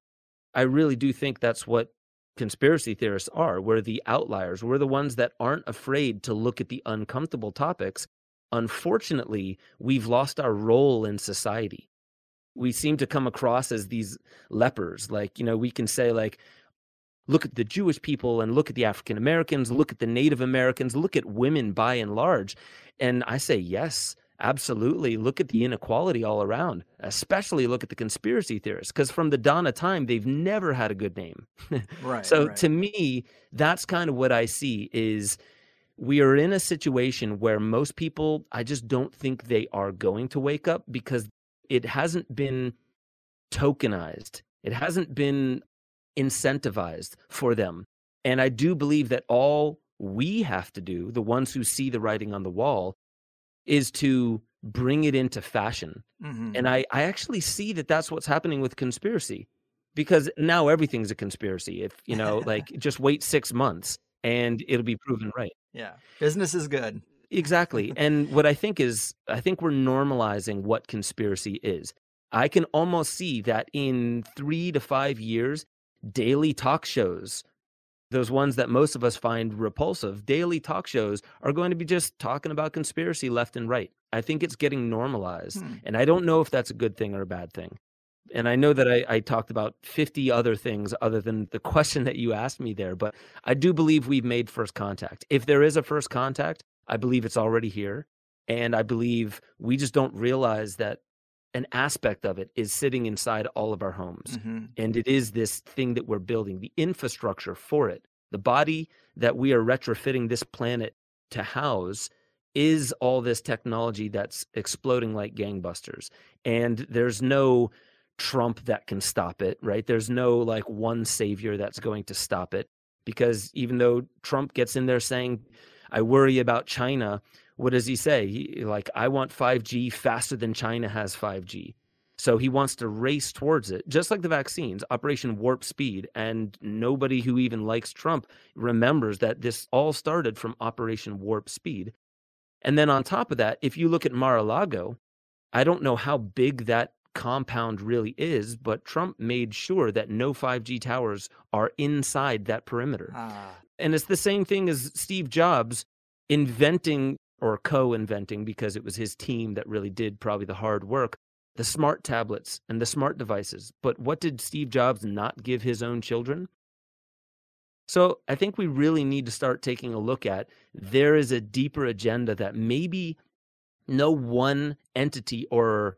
I really do think that's what conspiracy theorists are. We're the outliers. We're the ones that aren't afraid to look at the uncomfortable topics. Unfortunately, we've lost our role in society. We seem to come across as these lepers. Like, you know, we can say, like, look at the Jewish people and look at the African Americans, look at the Native Americans, look at women by and large. And I say, yes, absolutely. Look at the inequality all around, especially look at the conspiracy theorists, because from the dawn of time, they've never had a good name. Right. so right. to me, that's kind of what I see is we are in a situation where most people, I just don't think they are going to wake up because it hasn't been tokenized. It hasn't been incentivized for them. And I do believe that all we have to do, the ones who see the writing on the wall, is to bring it into fashion. Mhm. And I, I actually see that that's what's happening with conspiracy because now everything's a conspiracy. If, you know, like just wait six months and it'll be proven right. yeah. Business is good. Exactly. and what I think is, I think we're normalizing what conspiracy is. I can almost see that in three to five years, daily talk shows, those ones that most of us find repulsive, daily talk shows are going to be just talking about conspiracy left and right. I think it's getting normalized. Hmm. And I don't know if that's a good thing or a bad thing. And I know that I, I talked about 50 other things other than the question that you asked me there, but I do believe we've made first contact. If there is a first contact, I believe it's already here. And I believe we just don't realize that an aspect of it is sitting inside all of our homes. Mhm. And it is this thing that we're building, the infrastructure for it. The body that we are retrofitting this planet to house is all this technology that's exploding like gangbusters. And there's no Trump that can stop it, right? There's no like one savior that's going to stop it. Because even though Trump gets in there saying, I worry about China, what does he say? He, like, I want 5G faster than China has 5G. So he wants to race towards it, just like the vaccines, Operation Warp Speed. And nobody who even likes Trump remembers that this all started from Operation Warp Speed. And then on top of that, if you look at Mar a Lago, I don't know how big that compound really is, but Trump made sure that no 5G towers are inside that perimeter. Ah, And it's the same thing as Steve Jobs inventing or co inventing because it was his team that really did probably the hard work the smart tablets and the smart devices. But what did Steve Jobs not give his own children? So I think we really need to start taking a look at there is a deeper agenda that maybe no one entity or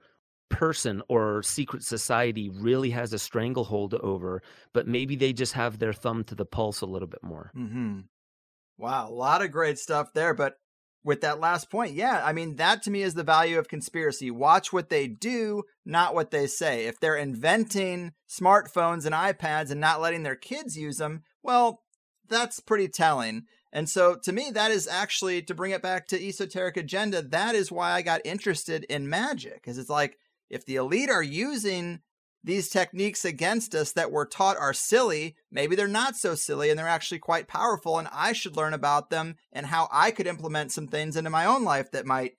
person or secret society really has a stranglehold over, but maybe they just have their thumb to the pulse a little bit more. Mm-hmm. Wow, a lot of great stuff there. But with that last point, yeah, I mean, that to me is the value of conspiracy. Watch what they do, not what they say. If they're inventing smartphones and iPads and not letting their kids use them, well, that's pretty telling. And so to me, that is actually, to bring it back to esoteric agenda, that is why I got interested in magic. Because it's like, if the elite are using these techniques against us that we're taught are silly, maybe they're not so silly and they're actually quite powerful, and I should learn about them and how I could implement some things into my own life that might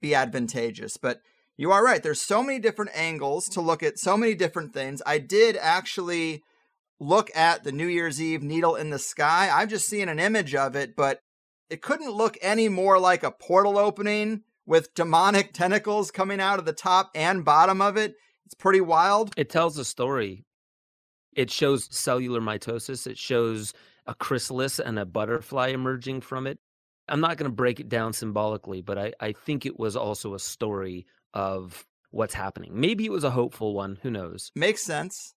be advantageous. But you are right, there's so many different angles to look at so many different things. I did actually look at the New Year's Eve needle in the sky. I'm just seeing an image of it, but it couldn't look any more like a portal opening with demonic tentacles coming out of the top and bottom of it. It's pretty wild. It tells a story. It shows cellular mitosis. It shows a chrysalis and a butterfly emerging from it. I'm not going to break it down symbolically, but I, I think it was also a story of what's happening. Maybe it was a hopeful one. Who knows? Makes sense.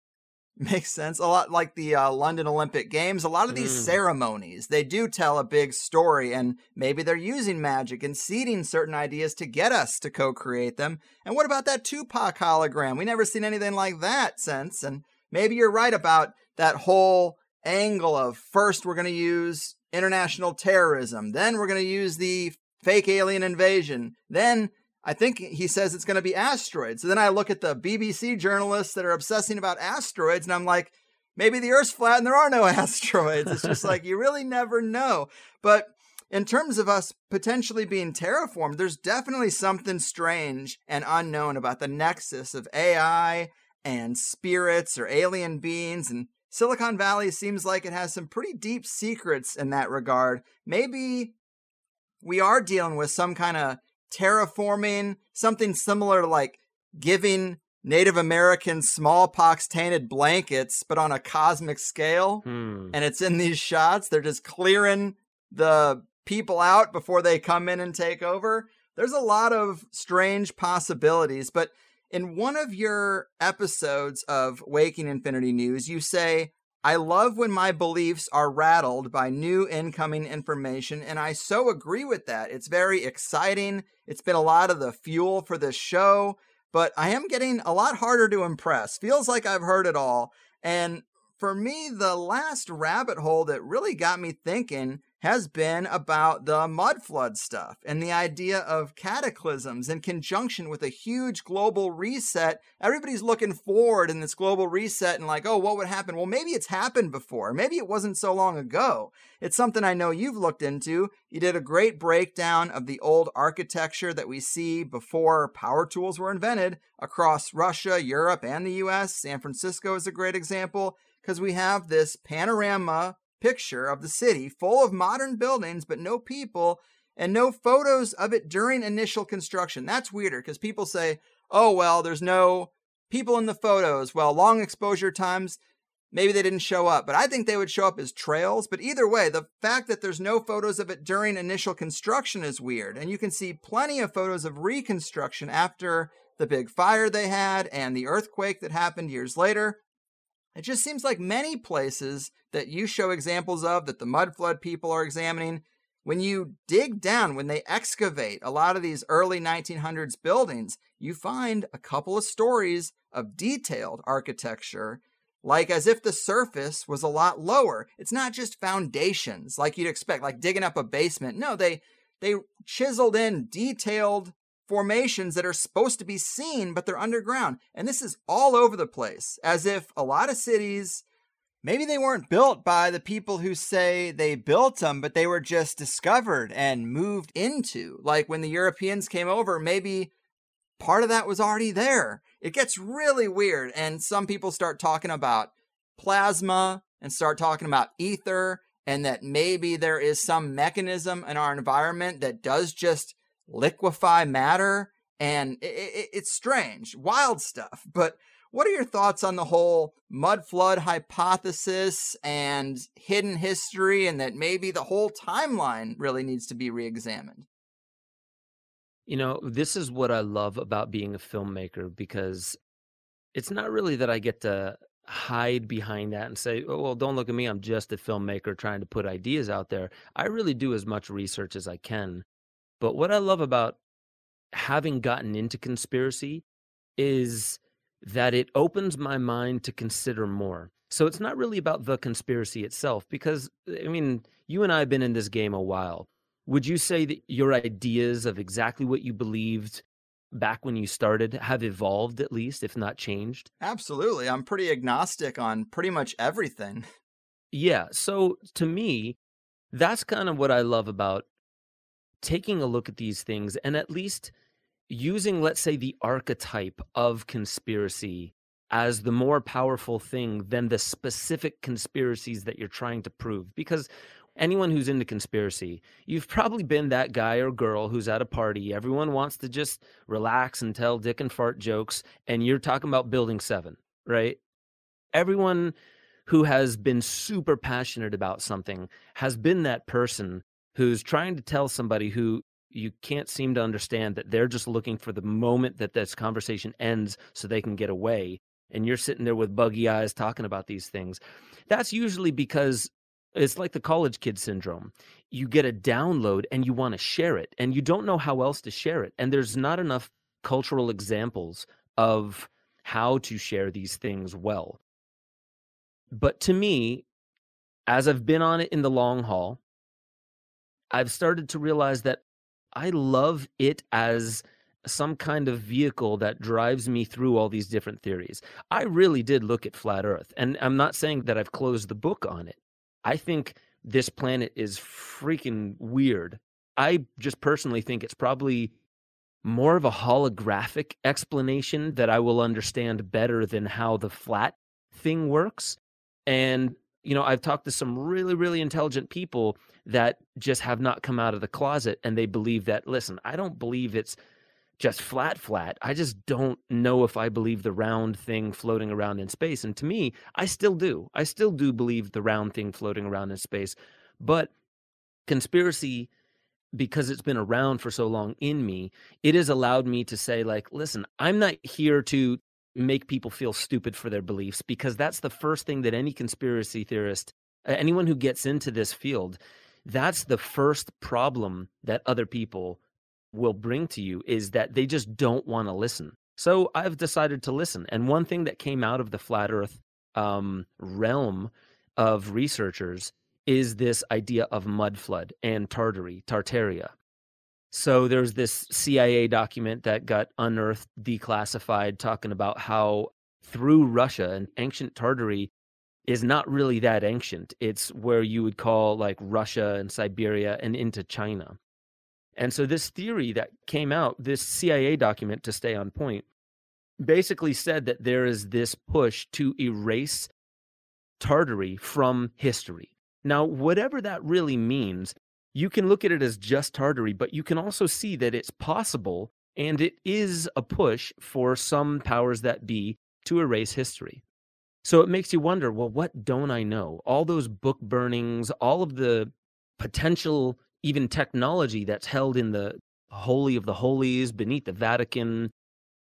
Makes sense. A lot like the uh, London Olympic Games, a lot of these mm. ceremonies, they do tell a big story, and maybe they're using magic and seeding certain ideas to get us to co create them. And what about that Tupac hologram? We never seen anything like that since. And maybe you're right about that whole angle of first we're going to use international terrorism, then we're going to use the fake alien invasion, then I think he says it's going to be asteroids. So then I look at the BBC journalists that are obsessing about asteroids, and I'm like, maybe the Earth's flat and there are no asteroids. It's just like you really never know. But in terms of us potentially being terraformed, there's definitely something strange and unknown about the nexus of AI and spirits or alien beings. And Silicon Valley seems like it has some pretty deep secrets in that regard. Maybe we are dealing with some kind of terraforming, something similar to like giving Native American smallpox tainted blankets, but on a cosmic scale. Hmm. And it's in these shots. They're just clearing the people out before they come in and take over. There's a lot of strange possibilities, but in one of your episodes of Waking Infinity News, you say, I love when my beliefs are rattled by new incoming information, and I so agree with that. It's very exciting. It's been a lot of the fuel for this show, but I am getting a lot harder to impress. Feels like I've heard it all. And for me, the last rabbit hole that really got me thinking has been about the mud flood stuff and the idea of cataclysms in conjunction with a huge global reset. Everybody's looking forward in this global reset and like, oh, what would happen? Well, maybe it's happened before. Maybe it wasn't so long ago. It's something I know you've looked into. You did a great breakdown of the old architecture that we see before power tools were invented across Russia, Europe, and the US. San Francisco is a great example because we have this panorama picture of the city full of modern buildings, but no people and no photos of it during initial construction. That's weirder because people say, oh, well, there's no people in the photos. Well, long exposure times, maybe they didn't show up, but I think they would show up as trails. But either way, the fact that there's no photos of it during initial construction is weird. And you can see plenty of photos of reconstruction after the big fire they had and the earthquake that happened years later. It just seems like many places that you show examples of that the mud flood people are examining, when you dig down, when they excavate a lot of these early 1900s buildings, you find a couple of stories of detailed architecture, like as if the surface was a lot lower. It's not just foundations like you'd expect, like digging up a basement. No, they they chiseled in detailed formations that are supposed to be seen, but they're underground. And this is all over the place, as if a lot of cities, maybe they weren't built by the people who say they built them, but they were just discovered and moved into. Like when the Europeans came over, maybe part of that was already there. It gets really weird. And some people start talking about plasma and start talking about ether and that maybe there is some mechanism in our environment that does just liquefy matter. And it, it, it's strange, wild stuff. But what are your thoughts on the whole mud flood hypothesis and hidden history, and that maybe the whole timeline really needs to be re examined? You know, this is what I love about being a filmmaker because it's not really that I get to hide behind that and say, oh, well, don't look at me. I'm just a filmmaker trying to put ideas out there. I really do as much research as I can. But what I love about having gotten into conspiracy is that it opens my mind to consider more. So it's not really about the conspiracy itself, because, I mean, you and I have been in this game a while. Would you say that your ideas of exactly what you believed back when you started have evolved at least, if not changed? Absolutely. I'm pretty agnostic on pretty much everything. Yeah. So to me, that's kind of what I love about taking a look at these things and at least using, let's say, the archetype of conspiracy as the more powerful thing than the specific conspiracies that you're trying to prove. Because anyone who's into conspiracy, you've probably been that guy or girl who's at a party. Everyone wants to just relax and tell dick and fart jokes, and you're talking about Building 7, right? Everyone who has been super passionate about something has been that person who's trying to tell somebody who you can't seem to understand that they're just looking for the moment that this conversation ends so they can get away and you're sitting there with buggy eyes talking about these things that's usually because it's like the college kid syndrome. You get a download and you want to share it, and you don't know how else to share it. And there's not enough cultural examples of how to share these things well. But to me, as I've been on it in the long haul, I've started to realize that I love it as some kind of vehicle that drives me through all these different theories. I really did look at flat earth, and I'm not saying that I've closed the book on it. I think this planet is freaking weird. I just personally think it's probably more of a holographic explanation that I will understand better than how the flat thing works. And, you know, I've talked to some really, really intelligent people that just have not come out of the closet and they believe that, listen, I don't believe it's just flat, flat. I just don't know if I believe the round thing floating around in space. And to me, I still do. I still do believe the round thing floating around in space. But conspiracy, because it's been around for so long in me, it has allowed me to say, like, listen, I'm not here to make people feel stupid for their beliefs because that's the first thing that any conspiracy theorist, anyone who gets into this field, that's the first problem that other people will bring to you is that they just don't want to listen. So I've decided to listen. And one thing that came out of the flat Earth um, realm of researchers is this idea of mud flood and Tartary, Tartaria. So there's this CIA document that got unearthed, declassified, talking about how through Russia and ancient Tartary is not really that ancient. It's where you would call like Russia and Siberia and into China. And so this theory that came out, this CIA document to stay on point, basically said that there is this push to erase Tartary from history. Now, whatever that really means, you can look at it as just Tartary, but you can also see that it's possible and it is a push for some powers that be to erase history. So it makes you wonder well, what don't I know? All those book burnings, all of the potential even technology that's held in the holy of the holies beneath the Vatican.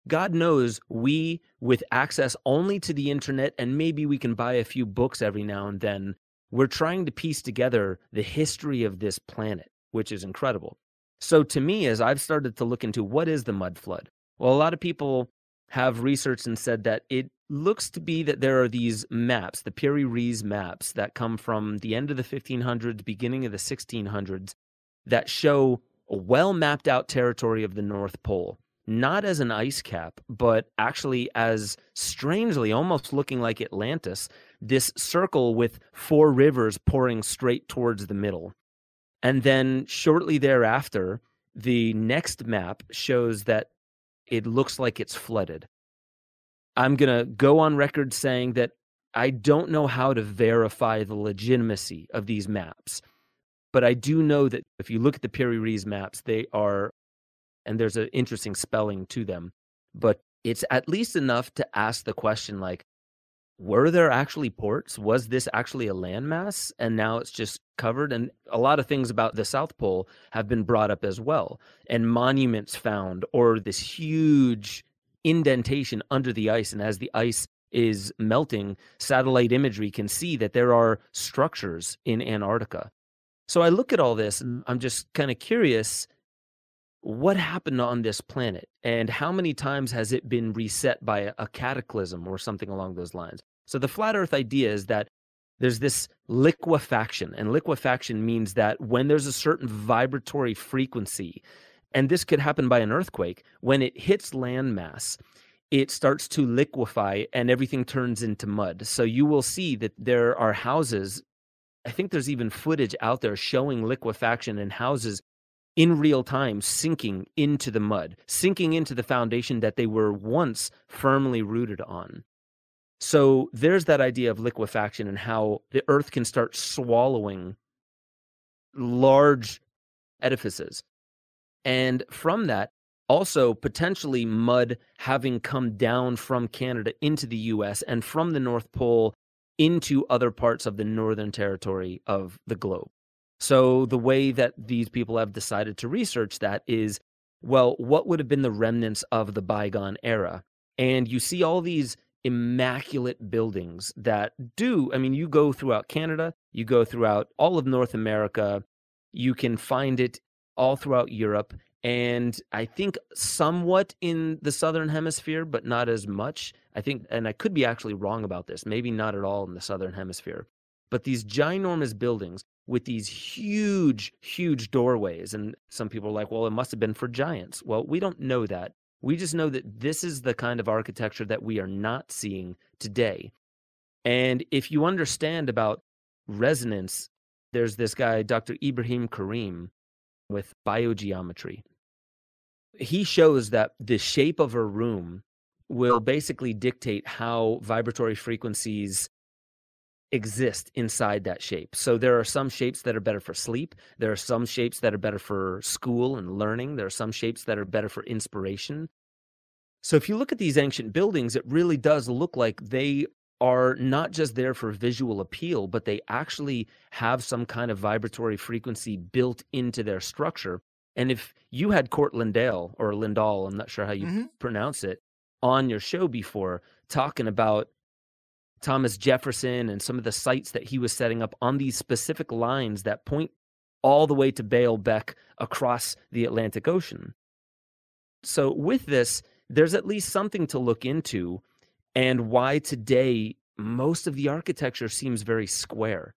God knows we, with access only to the internet, and maybe we can buy a few books every now and then, we're trying to piece together the history of this planet, which is incredible. So, to me, as I've started to look into what is the mud flood, well, a lot of people have researched and said that it looks to be that there are these maps, the Piri Reis maps, that come from the end of the 1500s, beginning of the 1600s, that show a well mapped out territory of the North Pole, not as an ice cap, but actually as strangely almost looking like Atlantis, this circle with four rivers pouring straight towards the middle. And then shortly thereafter, the next map shows that it looks like it's flooded. I'm going to go on record saying that I don't know how to verify the legitimacy of these maps. But I do know that if you look at the Piri maps, they are, and there's an interesting spelling to them, but it's at least enough to ask the question like, were there actually ports? Was this actually a landmass? And now it's just covered. And a lot of things about the South Pole have been brought up as well. And monuments found, or this huge indentation under the ice. And as the ice is melting, satellite imagery can see that there are structures in Antarctica. So I look at all this and mm. I'm just kind of curious what happened on this planet and how many times has it been reset by a, cataclysm or something along those lines. So the flat earth idea is that there's this liquefaction and liquefaction means that when there's a certain vibratory frequency and this could happen by an earthquake when it hits landmass it starts to liquefy and everything turns into mud. So you will see that there are houses. I think there's even footage out there showing liquefaction in houses in real time sinking into the mud, sinking into the foundation that they were once firmly rooted on. So there's that idea of liquefaction and how the earth can start swallowing large edifices. And from that, also potentially mud having come down from Canada into the US and from the North Pole into other parts of the northern territory of the globe. So the way that these people have decided to research that is well, what would have been the remnants of the bygone era? And you see all these immaculate buildings that do, I mean, you go throughout Canada, you go throughout all of North America, you can find it all throughout Europe and I think somewhat in the southern hemisphere, but not as much. I think, and I could be actually wrong about this, maybe not at all in the southern hemisphere. But these ginormous buildings with these huge, huge doorways, and some people are like, well, it must have been for giants. Well, we don't know that. We just know that this is the kind of architecture that we are not seeing today. And if you understand about resonance, there's this guy, Dr. Ibrahim Karim, with biogeometry he shows that the shape of a room will basically dictate how vibratory frequencies exist inside that shape. So there are some shapes that are better for sleep. There are some shapes that are better for school and learning. There are some shapes that are better for inspiration. So if you look at these ancient buildings, it really does look like they are not just there for visual appeal, but they actually have some kind of vibratory frequency built into their structure and if you had Court Lindahl or Lindahl, I'm not sure how you mm-hmm. pronounce it, on your show before talking about Thomas Jefferson and some of the sites that he was setting up on these specific lines that point all the way to Baalbek across the Atlantic Ocean. So, with this, there's at least something to look into, and why today most of the architecture seems very square.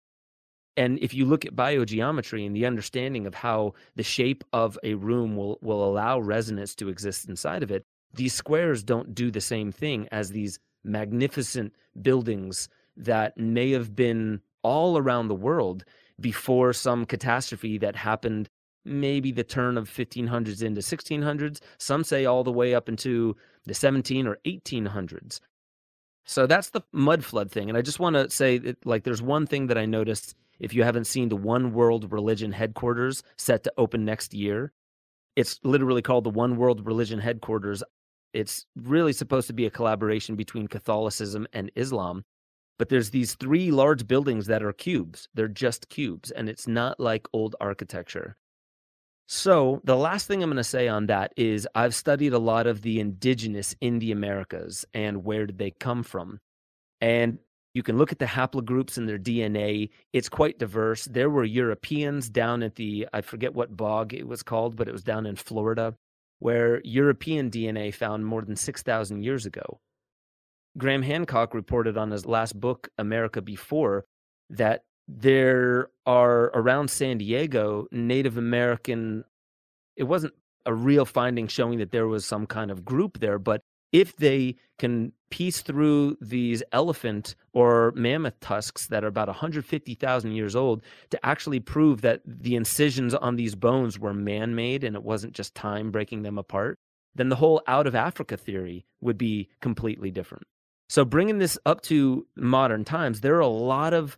And if you look at biogeometry and the understanding of how the shape of a room will, will allow resonance to exist inside of it, these squares don't do the same thing as these magnificent buildings that may have been all around the world before some catastrophe that happened maybe the turn of 1500s into 1600s some say all the way up into the 17 or 1800s so that's the mud flood thing and i just want to say that like there's one thing that i noticed if you haven't seen the One World Religion headquarters set to open next year, it's literally called the One World Religion headquarters. It's really supposed to be a collaboration between Catholicism and Islam. But there's these three large buildings that are cubes. They're just cubes, and it's not like old architecture. So, the last thing I'm going to say on that is I've studied a lot of the indigenous in the Americas and where did they come from. And you can look at the haplogroups in their DNA. It's quite diverse. There were Europeans down at the, I forget what bog it was called, but it was down in Florida, where European DNA found more than 6,000 years ago. Graham Hancock reported on his last book, America Before, that there are around San Diego Native American, it wasn't a real finding showing that there was some kind of group there, but if they can piece through these elephant or mammoth tusks that are about 150,000 years old to actually prove that the incisions on these bones were man made and it wasn't just time breaking them apart, then the whole out of Africa theory would be completely different. So bringing this up to modern times, there are a lot of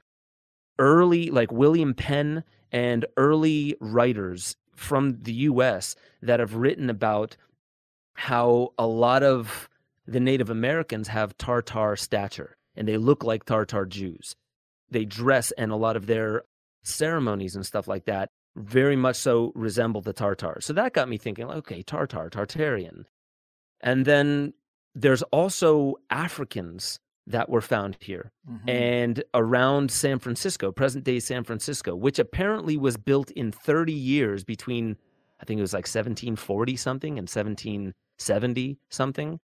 early, like William Penn and early writers from the US that have written about how a lot of the Native Americans have Tartar stature and they look like Tartar Jews. They dress and a lot of their ceremonies and stuff like that very much so resemble the Tartars. So that got me thinking, okay, Tartar, Tartarian. And then there's also Africans that were found here mm-hmm. and around San Francisco, present day San Francisco, which apparently was built in 30 years between, I think it was like 1740 something and 1770 something.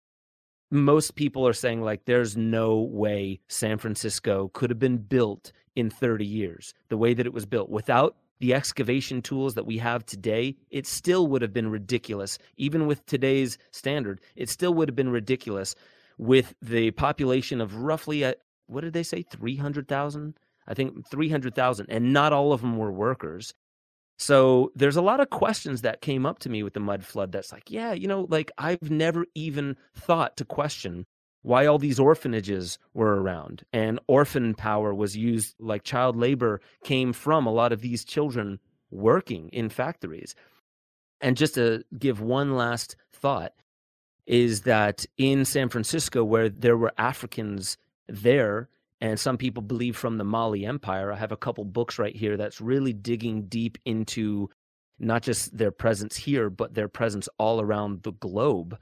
Most people are saying, like, there's no way San Francisco could have been built in 30 years, the way that it was built without the excavation tools that we have today, it still would have been ridiculous. Even with today's standard, it still would have been ridiculous with the population of roughly, what did they say, 300,000? I think 300,000, and not all of them were workers. So there's a lot of questions that came up to me with the mud flood that's like, yeah, you know, like I've never even thought to question why all these orphanages were around and orphan power was used like child labor came from a lot of these children working in factories. And just to give one last thought, is that in San Francisco, where there were Africans there, and some people believe from the Mali Empire, I have a couple books right here that's really digging deep into not just their presence here, but their presence all around the globe,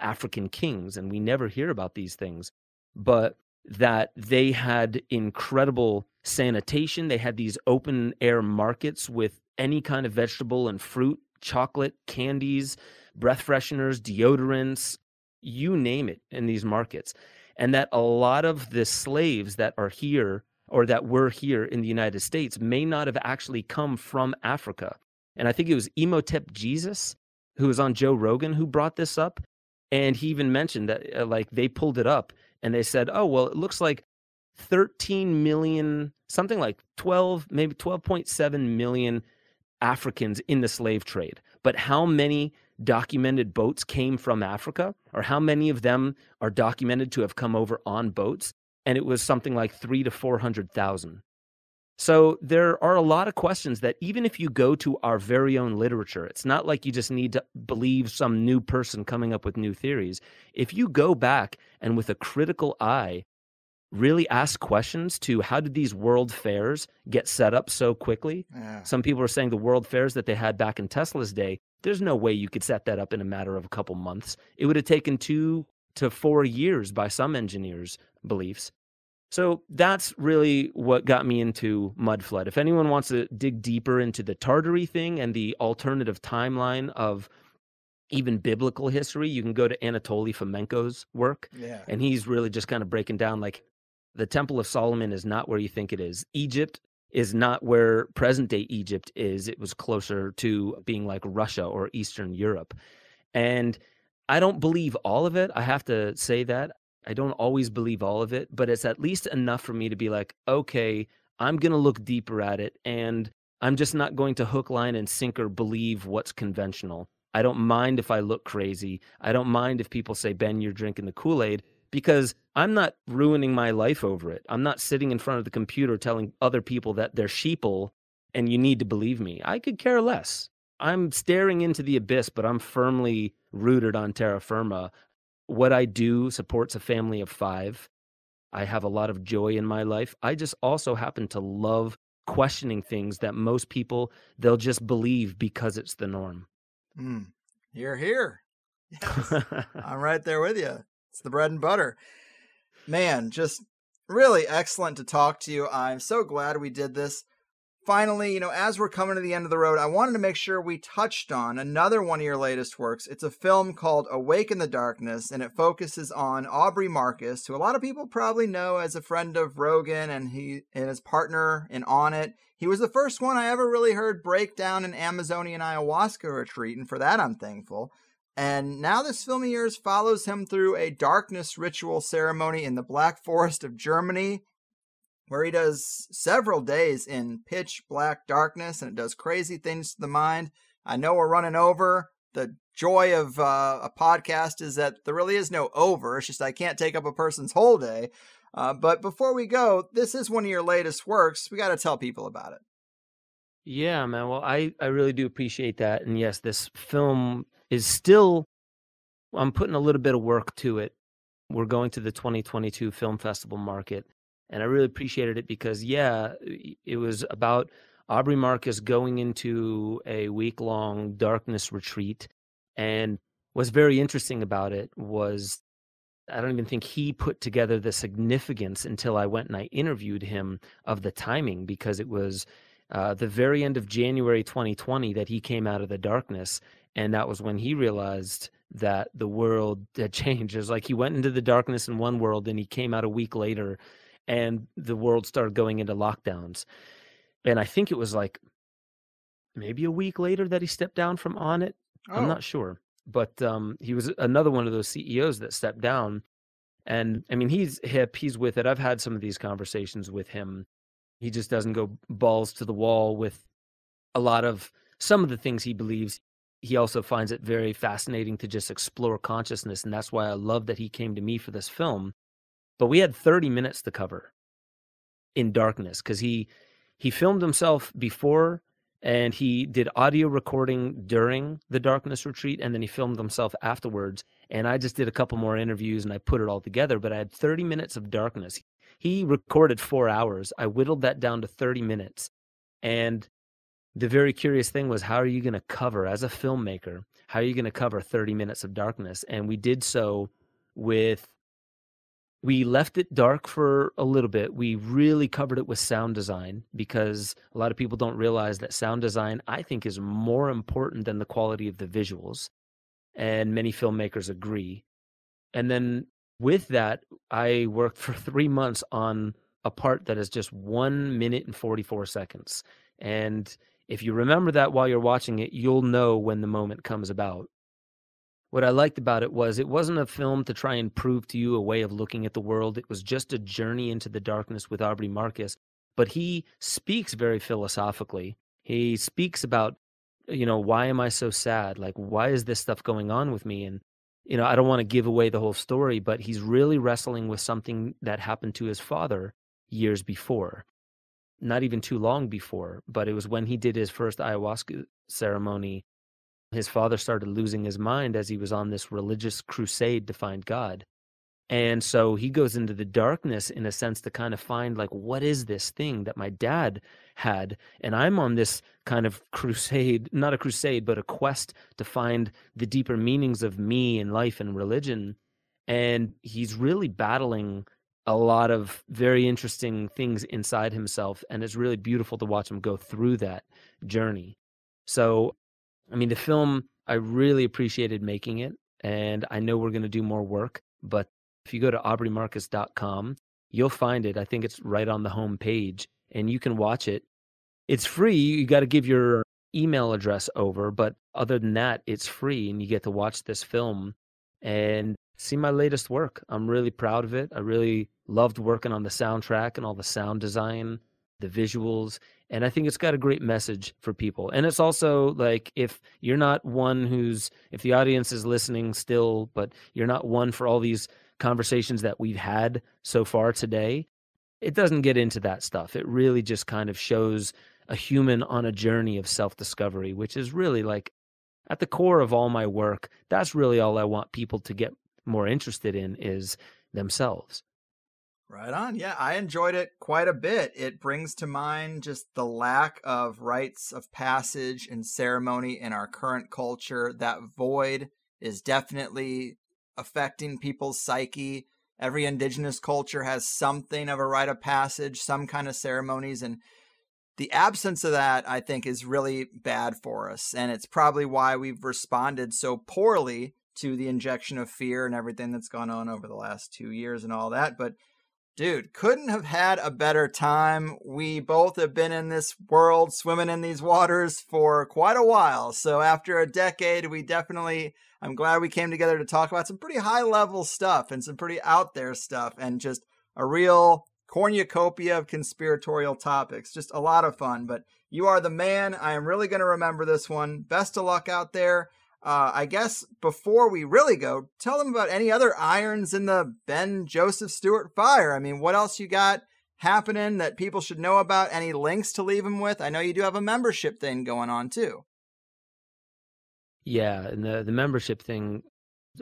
African kings. And we never hear about these things, but that they had incredible sanitation. They had these open air markets with any kind of vegetable and fruit, chocolate, candies breath fresheners, deodorants, you name it in these markets. And that a lot of the slaves that are here or that were here in the United States may not have actually come from Africa. And I think it was Imhotep Jesus who was on Joe Rogan who brought this up. And he even mentioned that, uh, like, they pulled it up and they said, oh, well, it looks like 13 million, something like 12, maybe 12.7 million Africans in the slave trade. But how many documented boats came from Africa, or how many of them are documented to have come over on boats, and it was something like three to four hundred thousand. So there are a lot of questions that even if you go to our very own literature, it's not like you just need to believe some new person coming up with new theories. If you go back and with a critical eye really ask questions to how did these world fairs get set up so quickly? Yeah. Some people are saying the world fairs that they had back in Tesla's day there's no way you could set that up in a matter of a couple months. It would have taken two to four years by some engineers' beliefs. So that's really what got me into Mudflood. If anyone wants to dig deeper into the Tartary thing and the alternative timeline of even biblical history, you can go to Anatoly Fomenko's work. Yeah. And he's really just kind of breaking down like the Temple of Solomon is not where you think it is. Egypt is not where present day Egypt is. It was closer to being like Russia or Eastern Europe. And I don't believe all of it. I have to say that. I don't always believe all of it, but it's at least enough for me to be like, okay, I'm going to look deeper at it. And I'm just not going to hook, line, and sinker believe what's conventional. I don't mind if I look crazy. I don't mind if people say, Ben, you're drinking the Kool Aid because I'm not ruining my life over it. I'm not sitting in front of the computer telling other people that they're sheeple and you need to believe me. I could care less. I'm staring into the abyss, but I'm firmly rooted on terra firma. What I do supports a family of five. I have a lot of joy in my life. I just also happen to love questioning things that most people they'll just believe because it's the norm. Mm, you're here. Yes. I'm right there with you. It's the bread and butter. Man, just really excellent to talk to you. I'm so glad we did this. Finally, you know, as we're coming to the end of the road, I wanted to make sure we touched on another one of your latest works. It's a film called Awake in the Darkness, and it focuses on Aubrey Marcus, who a lot of people probably know as a friend of Rogan and he and his partner in Onnit. He was the first one I ever really heard break down an Amazonian ayahuasca retreat, and for that I'm thankful. And now this film of yours follows him through a darkness ritual ceremony in the Black Forest of Germany, where he does several days in pitch black darkness and it does crazy things to the mind. I know we're running over, the joy of uh, a podcast is that there really is no over. It's just I can't take up a person's whole day. Uh, but before we go, this is one of your latest works. We got to tell people about it. Yeah, man. Well, I I really do appreciate that. And yes, this film is still I'm putting a little bit of work to it. We're going to the 2022 Film Festival market, and I really appreciated it because yeah, it was about Aubrey Marcus going into a week long darkness retreat. And what's very interesting about it was I don't even think he put together the significance until I went and I interviewed him of the timing because it was uh, the very end of January 2020 that he came out of the darkness. And that was when he realized that the world had changed. It was like he went into the darkness in one world and he came out a week later and the world started going into lockdowns. And I think it was like maybe a week later that he stepped down from Onnit. Oh. I'm not sure. But um, he was another one of those CEOs that stepped down. And I mean, he's hip, he's with it. I've had some of these conversations with him he just doesn't go balls to the wall with a lot of some of the things he believes. He also finds it very fascinating to just explore consciousness. And that's why I love that he came to me for this film. But we had 30 minutes to cover in darkness because he he filmed himself before and he did audio recording during the darkness retreat and then he filmed himself afterwards and i just did a couple more interviews and i put it all together but i had 30 minutes of darkness he recorded four hours. I whittled that down to 30 minutes. And the very curious thing was, how are you going to cover, as a filmmaker, how are you going to cover 30 minutes of darkness? And we did so with, we left it dark for a little bit. We really covered it with sound design because a lot of people don't realize that sound design, I think, is more important than the quality of the visuals. And many filmmakers agree. And then with that, I worked for three months on a part that is just one minute and 44 seconds. And if you remember that while you're watching it, you'll know when the moment comes about. What I liked about it was it wasn't a film to try and prove to you a way of looking at the world. It was just a journey into the darkness with Aubrey Marcus. But he speaks very philosophically. He speaks about, you know, why am I so sad? Like, why is this stuff going on with me? And you know, I don't want to give away the whole story, but he's really wrestling with something that happened to his father years before. Not even too long before, but it was when he did his first ayahuasca ceremony. His father started losing his mind as he was on this religious crusade to find God. And so he goes into the darkness in a sense to kind of find like what is this thing that my dad had and I'm on this kind of crusade, not a crusade but a quest to find the deeper meanings of me and life and religion and he's really battling a lot of very interesting things inside himself and it's really beautiful to watch him go through that journey. So I mean the film I really appreciated making it and I know we're going to do more work but if you go to aubreymarcus.com, you'll find it. I think it's right on the home page and you can watch it. It's free. You got to give your email address over, but other than that, it's free and you get to watch this film and see my latest work. I'm really proud of it. I really loved working on the soundtrack and all the sound design, the visuals, and I think it's got a great message for people. And it's also like if you're not one who's if the audience is listening still, but you're not one for all these conversations that we've had so far today, it doesn't get into that stuff. It really just kind of shows a human on a journey of self discovery, which is really like at the core of all my work. That's really all I want people to get more interested in is themselves. Right on. Yeah, I enjoyed it quite a bit. It brings to mind just the lack of rites of passage and ceremony in our current culture. That void is definitely affecting people's psyche. Every indigenous culture has something of a rite of passage, some kind of ceremonies, and the absence of that, I think, is really bad for us. And it's probably why we've responded so poorly to the injection of fear and everything that's gone on over the last two years and all that. But dude, couldn't have had a better time. We both have been in this world, swimming in these waters for quite a while. So after a decade, we definitely I'm glad we came together to talk about some pretty high level stuff and some pretty out there stuff and just a real cornucopia of conspiratorial topics. Just a lot of fun. But you are the man. I am really going to remember this one. Best of luck out there. Uh, I guess before we really go, tell them about any other irons in the Ben Joseph Stewart fire. I mean, what else you got happening that people should know about? Any links to leave them with? I know you do have a membership thing going on too. Yeah, and the the membership thing,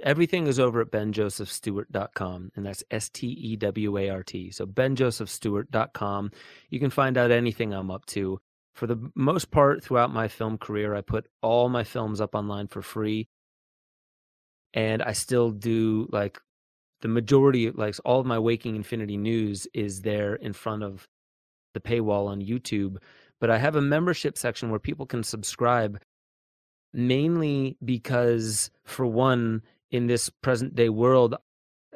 everything is over at benjosephstewart.com, and that's S T E W A R T. So benjosephstewart.com. You can find out anything I'm up to. For the most part, throughout my film career, I put all my films up online for free, and I still do like the majority, like all of my Waking Infinity news is there in front of the paywall on YouTube. But I have a membership section where people can subscribe mainly because, for one, in this present day world,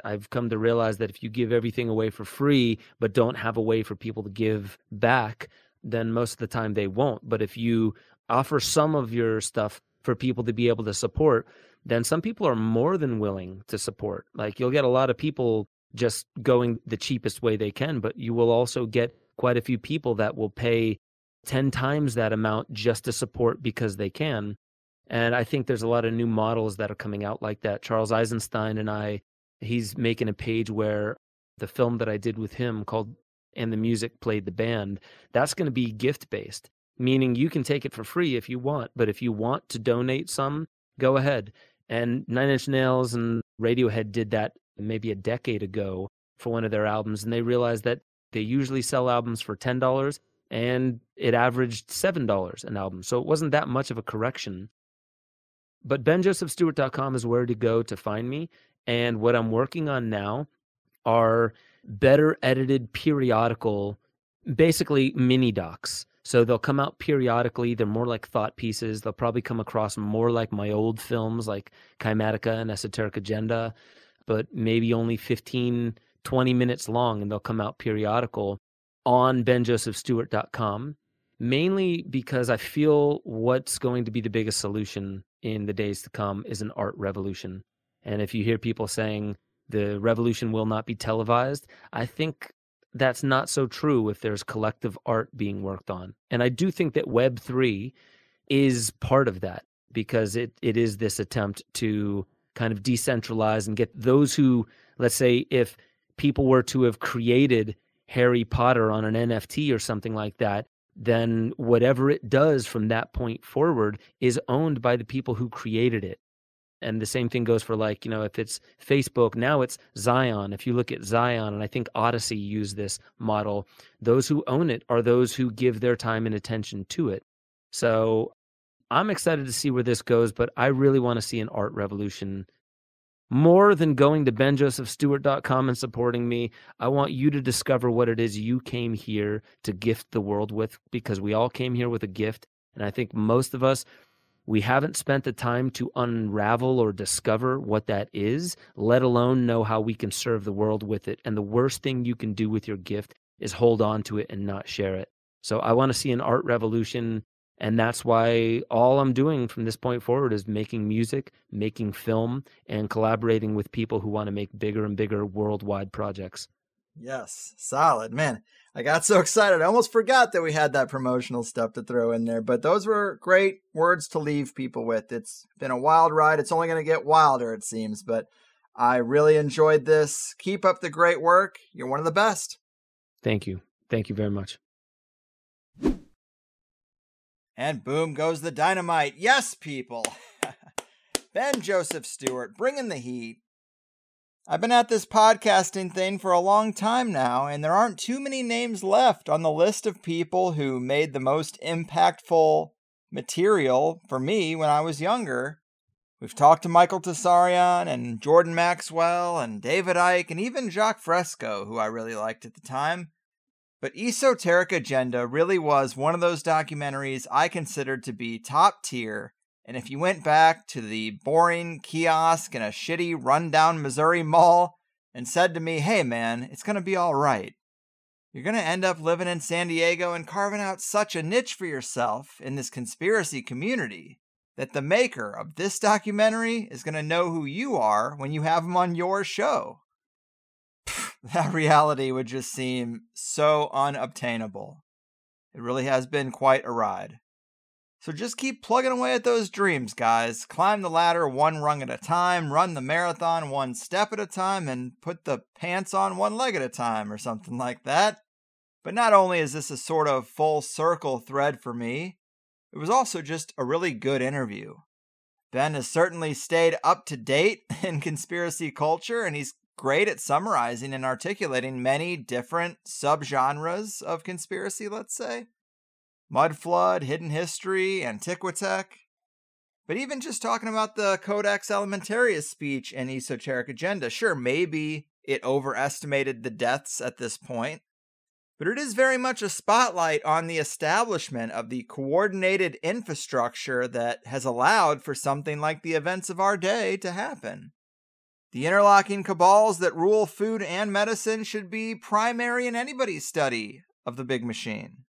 I've come to realize that if you give everything away for free, but don't have a way for people to give back, then most of the time they won't. But if you offer some of your stuff for people to be able to support, then some people are more than willing to support. Like you'll get a lot of people just going the cheapest way they can, but you will also get quite a few people that will pay 10 times that amount just to support because they can. And I think there's a lot of new models that are coming out like that. Charles Eisenstein and I, he's making a page where the film that I did with him called And the Music Played the Band, that's going to be gift based, meaning you can take it for free if you want. But if you want to donate some, go ahead. And Nine Inch Nails and Radiohead did that maybe a decade ago for one of their albums. And they realized that they usually sell albums for $10 and it averaged $7 an album. So it wasn't that much of a correction. But benjosephstewart.com is where to go to find me. And what I'm working on now are better edited periodical, basically mini docs. So they'll come out periodically. They're more like thought pieces. They'll probably come across more like my old films like Kymatica and Esoteric Agenda, but maybe only 15, 20 minutes long, and they'll come out periodical on benjosephstewart.com, mainly because I feel what's going to be the biggest solution in the days to come is an art revolution. And if you hear people saying the revolution will not be televised, I think that's not so true if there's collective art being worked on. And I do think that Web3 is part of that because it, it is this attempt to kind of decentralize and get those who, let's say, if people were to have created Harry Potter on an NFT or something like that, then whatever it does from that point forward is owned by the people who created it. And the same thing goes for like, you know, if it's Facebook, now it's Zion. If you look at Zion, and I think Odysee used this model, those who own it are those who give their time and attention to it. So I'm excited to see where this goes, but I really want to see an art revolution more than going to benjosephstewart.com and supporting me, I want you to discover what it is you came here to gift the world with because we all came here with a gift. And I think most of us, we haven't spent the time to unravel or discover what that is, let alone know how we can serve the world with it. And the worst thing you can do with your gift is hold on to it and not share it. So I want to see an art revolution and that's why all I'm doing from this point forward is making music, making film, and collaborating with people who want to make bigger and bigger worldwide projects. Yes, solid. Man, I got so excited. I almost forgot that we had that promotional stuff to throw in there. But those were great words to leave people with. It's been a wild ride. It's only going to get wilder, it seems. But I really enjoyed this. Keep up the great work. You're one of the best. Thank you. Thank you very much. And boom goes the dynamite. Yes, people. ben Joseph Stewart bringing the heat. I've been at this podcasting thing for a long time now, and there aren't too many names left on the list of people who made the most impactful material for me when I was younger. We've talked to Michael Tsarion and Jordan Maxwell and David Icke and even Jacque Fresco, who I really liked at the time. But Esoteric Agenda really was one of those documentaries I considered to be top tier. And if you went back to the boring kiosk in a shitty, rundown Missouri mall and said to me, hey man, it's going to be all right, you're going to end up living in San Diego and carving out such a niche for yourself in this conspiracy community that the maker of this documentary is going to know who you are when you have him on your show. that reality would just seem so unobtainable. It really has been quite a ride. So just keep plugging away at those dreams, guys. Climb the ladder one rung at a time, run the marathon one step at a time, and put the pants on one leg at a time, or something like that. But not only is this a sort of full circle thread for me, it was also just a really good interview. Ben has certainly stayed up to date in conspiracy culture, and he's great at summarizing and articulating many different subgenres of conspiracy, let's say. Mudflood, Hidden History, Antiquitech. But even just talking about the Codex Alimentarius speech and Esoteric Agenda, sure, maybe it overestimated the deaths at this point, but it is very much a spotlight on the establishment of the coordinated infrastructure that has allowed for something like the events of our day to happen. The interlocking cabals that rule food and medicine should be primary in anybody's study of the big machine.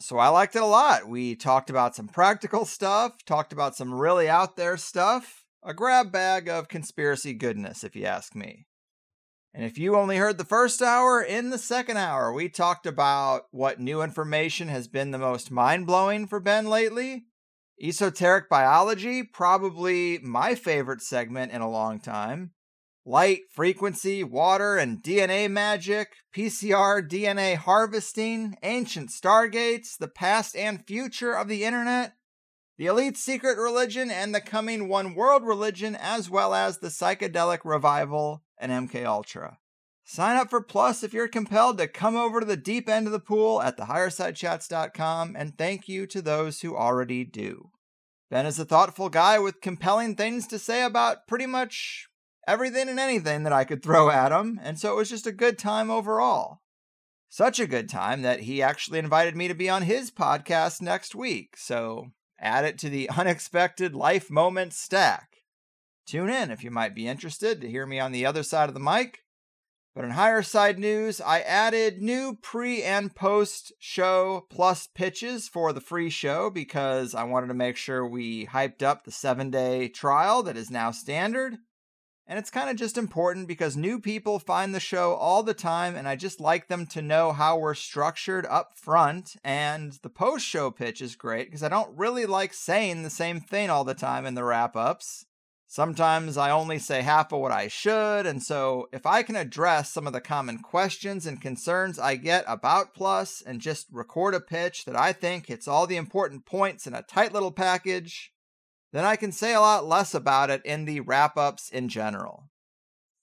So I liked it a lot. We talked about some practical stuff, talked about some really out there stuff, a grab bag of conspiracy goodness, if you ask me. And if you only heard the first hour, in the second hour, we talked about what new information has been the most mind blowing for Ben lately. Esoteric biology, probably my favorite segment in a long time. Light, frequency, water, and DNA magic, PCR, DNA harvesting, ancient stargates, the past and future of the internet, the elite secret religion, and the coming one world religion, as well as the psychedelic revival and MK Ultra. Sign up for Plus if you're compelled to come over to the deep end of the pool at thehighersidechats.com, and thank you to those who already do. Ben is a thoughtful guy with compelling things to say about pretty much everything and anything that I could throw at him, and so it was just a good time overall. Such a good time that he actually invited me to be on his podcast next week, so add it to the unexpected life moments stack. Tune in if you might be interested to hear me on the other side of the mic. But in higher side news, I added new pre and post show plus pitches for the free show because I wanted to make sure we hyped up the seven day trial that is now standard. And it's kind of just important because new people find the show all the time, and I just like them to know how we're structured up front. And the post show pitch is great because I don't really like saying the same thing all the time in the wrap ups. Sometimes I only say half of what I should, and so if I can address some of the common questions and concerns I get about Plus and just record a pitch that I think hits all the important points in a tight little package, then I can say a lot less about it in the wrap ups in general.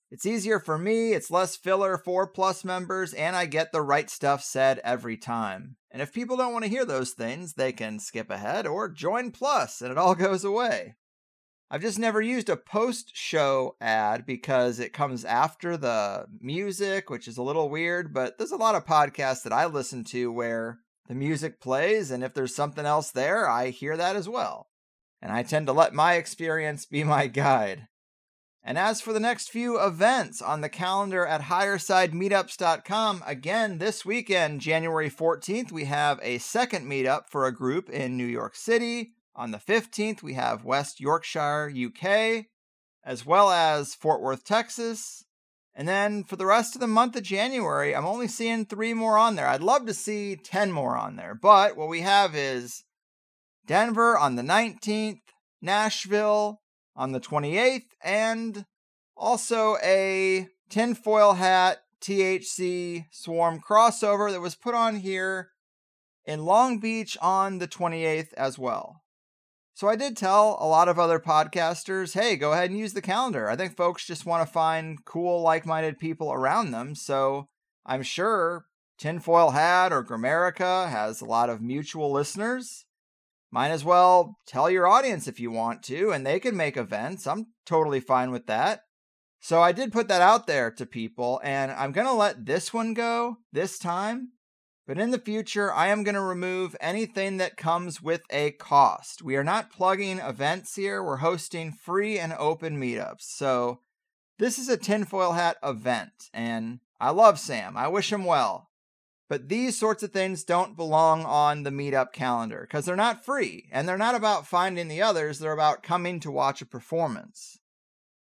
It's easier for me, it's less filler for Plus members, and I get the right stuff said every time. And if people don't want to hear those things, they can skip ahead or join Plus and it all goes away. I've just never used a post show ad because it comes after the music, which is a little weird, but there's a lot of podcasts that I listen to where the music plays, and if there's something else there, I hear that as well. And I tend to let my experience be my guide. And as for the next few events on the calendar at highersidemeetups.com, again, this weekend, January 14th, we have a second meetup for a group in New York City. On the 15th, we have West Yorkshire, UK, as well as Fort Worth, Texas. And then for the rest of the month of January, I'm only seeing three more on there. I'd love to see 10 more on there. But what we have is Denver on the 19th, Nashville on the 28th, and also a tinfoil hat THC swarm crossover that was put on here in Long Beach on the 28th as well. So I did tell a lot of other podcasters, hey, go ahead and use the calendar. I think folks just want to find cool, like minded people around them. So I'm sure Tinfoil Hat or Grimerica has a lot of mutual listeners. Might as well tell your audience if you want to, and they can make events. I'm totally fine with that. So I did put that out there to people, and I'm going to let this one go this time but in the future, I am going to remove anything that comes with a cost. We are not plugging events here, we're hosting free and open meetups. So this is a tinfoil hat event, and I love Sam. I wish him well. But these sorts of things don't belong on the meetup calendar because they're not free and they're not about finding the others, they're about coming to watch a performance.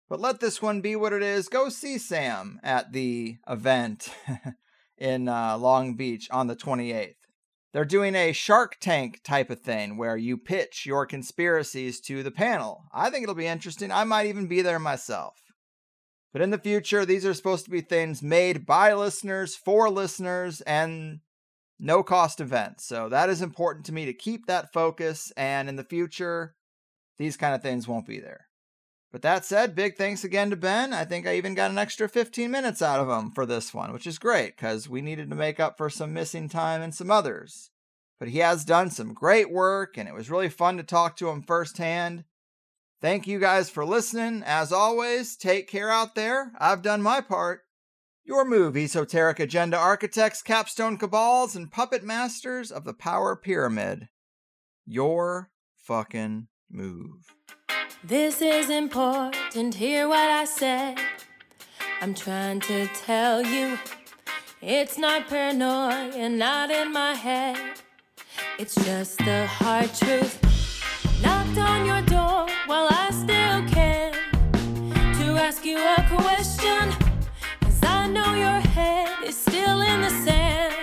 But let this one be what it is. Go see Sam at the event. in uh, Long Beach on the 28th. They're doing a Shark Tank type of thing where you pitch your conspiracies to the panel. I think it'll be interesting. I might even be there myself. But in the future, these are supposed to be things made by listeners, for listeners, and no cost events. So that is important to me to keep that focus. And in the future, these kind of things won't be there. But that said, big thanks again to Ben. I think I even got an extra 15 minutes out of him for this one, which is great because we needed to make up for some missing time and some others. But he has done some great work, and it was really fun to talk to him firsthand. Thank you guys for listening. As always, take care out there. I've done my part. Your move, esoteric agenda architects, capstone cabals, and puppet masters of the power pyramid. Your fucking move. This is important, hear what I said. I'm trying to tell you it's not paranoia, not in my head. It's just the hard truth. Knocked on your door while I still can to ask you a question. Cause I know your head is still in the sand.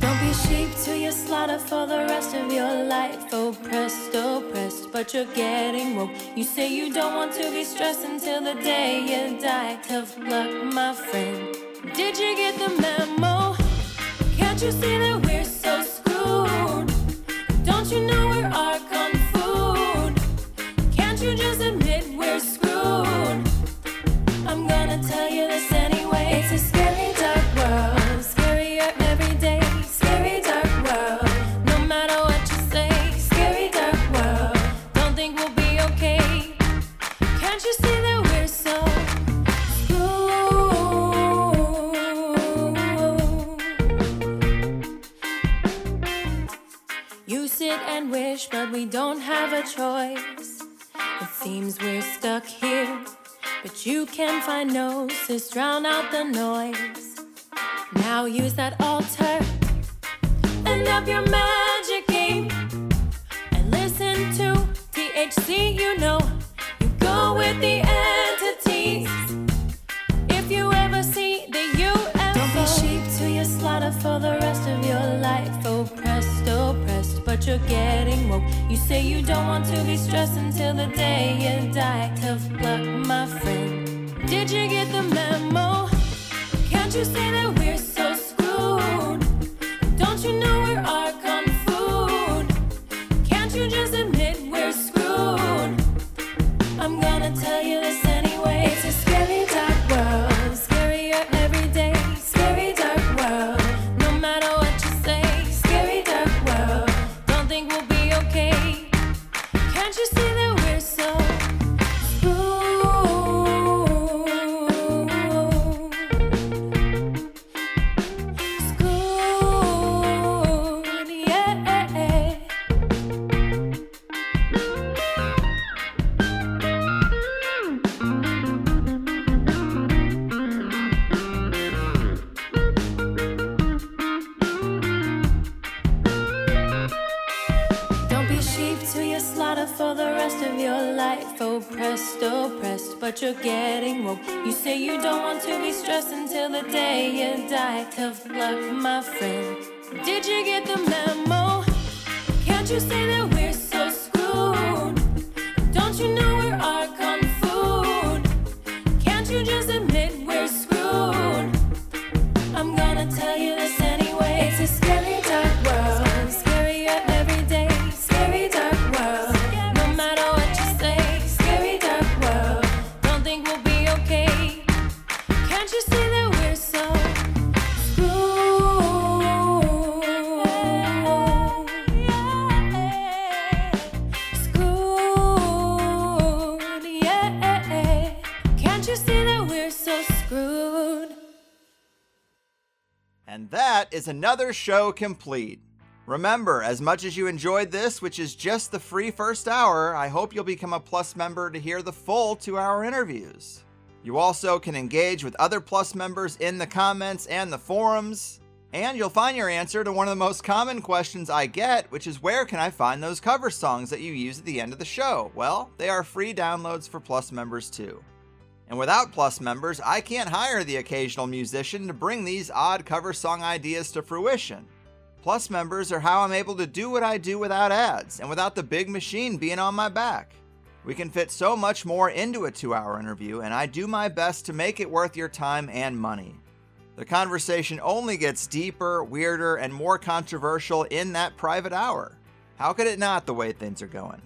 Don't be sheep to your slaughter for the rest of your life. Oppressed, oppressed, but you're getting woke. You say you don't want to be stressed until the day you die. Tough luck, my friend. Did you get the memo? Can't you see that we're so Seems we're stuck here, but you can find gnosis, drown out the noise. Now use that altar and up your magic game and listen to THC. You know, you go with the entities. If you ever see the UFO, don't be sheep to your slaughter for the rest of your life. Oppressed, oppressed, but you're getting woke. You say you don't want to be stressed until the day you die. Tough luck, my friend. Did you get the memo? Can't you see that we're you're getting woke. You say you don't want to be stressed until the day you die. Tough luck, my friend. Did you get the memo? Can't you see that we're is another show complete. Remember, as much as you enjoyed this, which is just the free first hour, I hope you'll become a Plus member to hear the full two hour interviews. You also can engage with other Plus members in the comments and the forums. And you'll find your answer to one of the most common questions I get, which is where can I find those cover songs that you use at the end of the show? Well, they are free downloads for Plus members too. And without Plus members, I can't hire the occasional musician to bring these odd cover song ideas to fruition. Plus members are how I'm able to do what I do without ads and without the big machine being on my back. We can fit so much more into a two hour interview, and I do my best to make it worth your time and money. The conversation only gets deeper, weirder, and more controversial in that private hour. How could it not, the way things are going?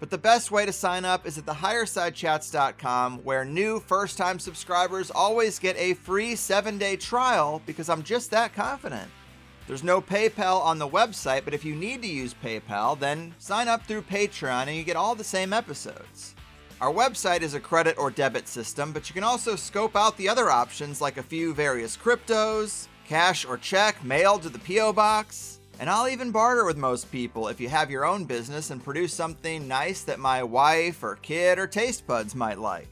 But the best way to sign up is at thehighersidechats.com, where new first time subscribers always get a free seven day trial because I'm just that confident. There's no PayPal on the website, but if you need to use PayPal, then sign up through Patreon and you get all the same episodes. Our website is a credit or debit system, but you can also scope out the other options like a few various cryptos, cash or check mailed to the P.O. Box, and I'll even barter with most people if you have your own business and produce something nice that my wife or kid or taste buds might like.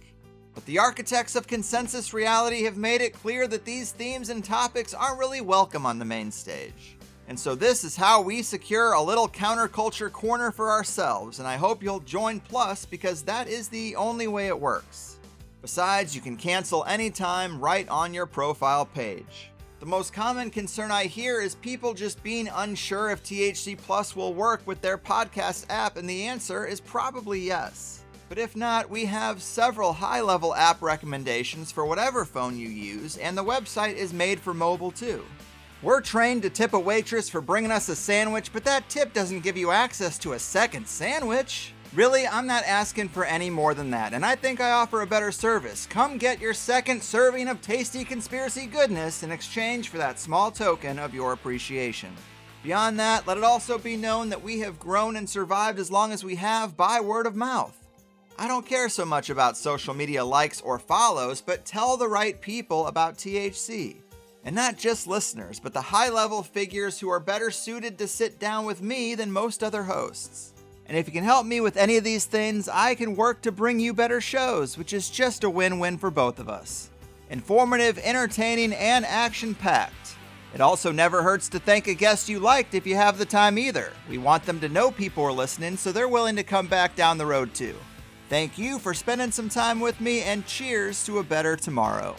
But the architects of consensus reality have made it clear that these themes and topics aren't really welcome on the main stage. And so this is how we secure a little counterculture corner for ourselves, and I hope you'll join Plus because that is the only way it works. Besides, you can cancel anytime right on your profile page. The most common concern I hear is people just being unsure if THC Plus will work with their podcast app, and the answer is probably yes. But if not, we have several high level app recommendations for whatever phone you use, and the website is made for mobile too. We're trained to tip a waitress for bringing us a sandwich, but that tip doesn't give you access to a second sandwich. Really, I'm not asking for any more than that, and I think I offer a better service. Come get your second serving of tasty conspiracy goodness in exchange for that small token of your appreciation. Beyond that, let it also be known that we have grown and survived as long as we have by word of mouth. I don't care so much about social media likes or follows, but tell the right people about THC. And not just listeners, but the high level figures who are better suited to sit down with me than most other hosts. And if you can help me with any of these things, I can work to bring you better shows, which is just a win win for both of us. Informative, entertaining, and action packed. It also never hurts to thank a guest you liked if you have the time either. We want them to know people are listening so they're willing to come back down the road too. Thank you for spending some time with me, and cheers to a better tomorrow.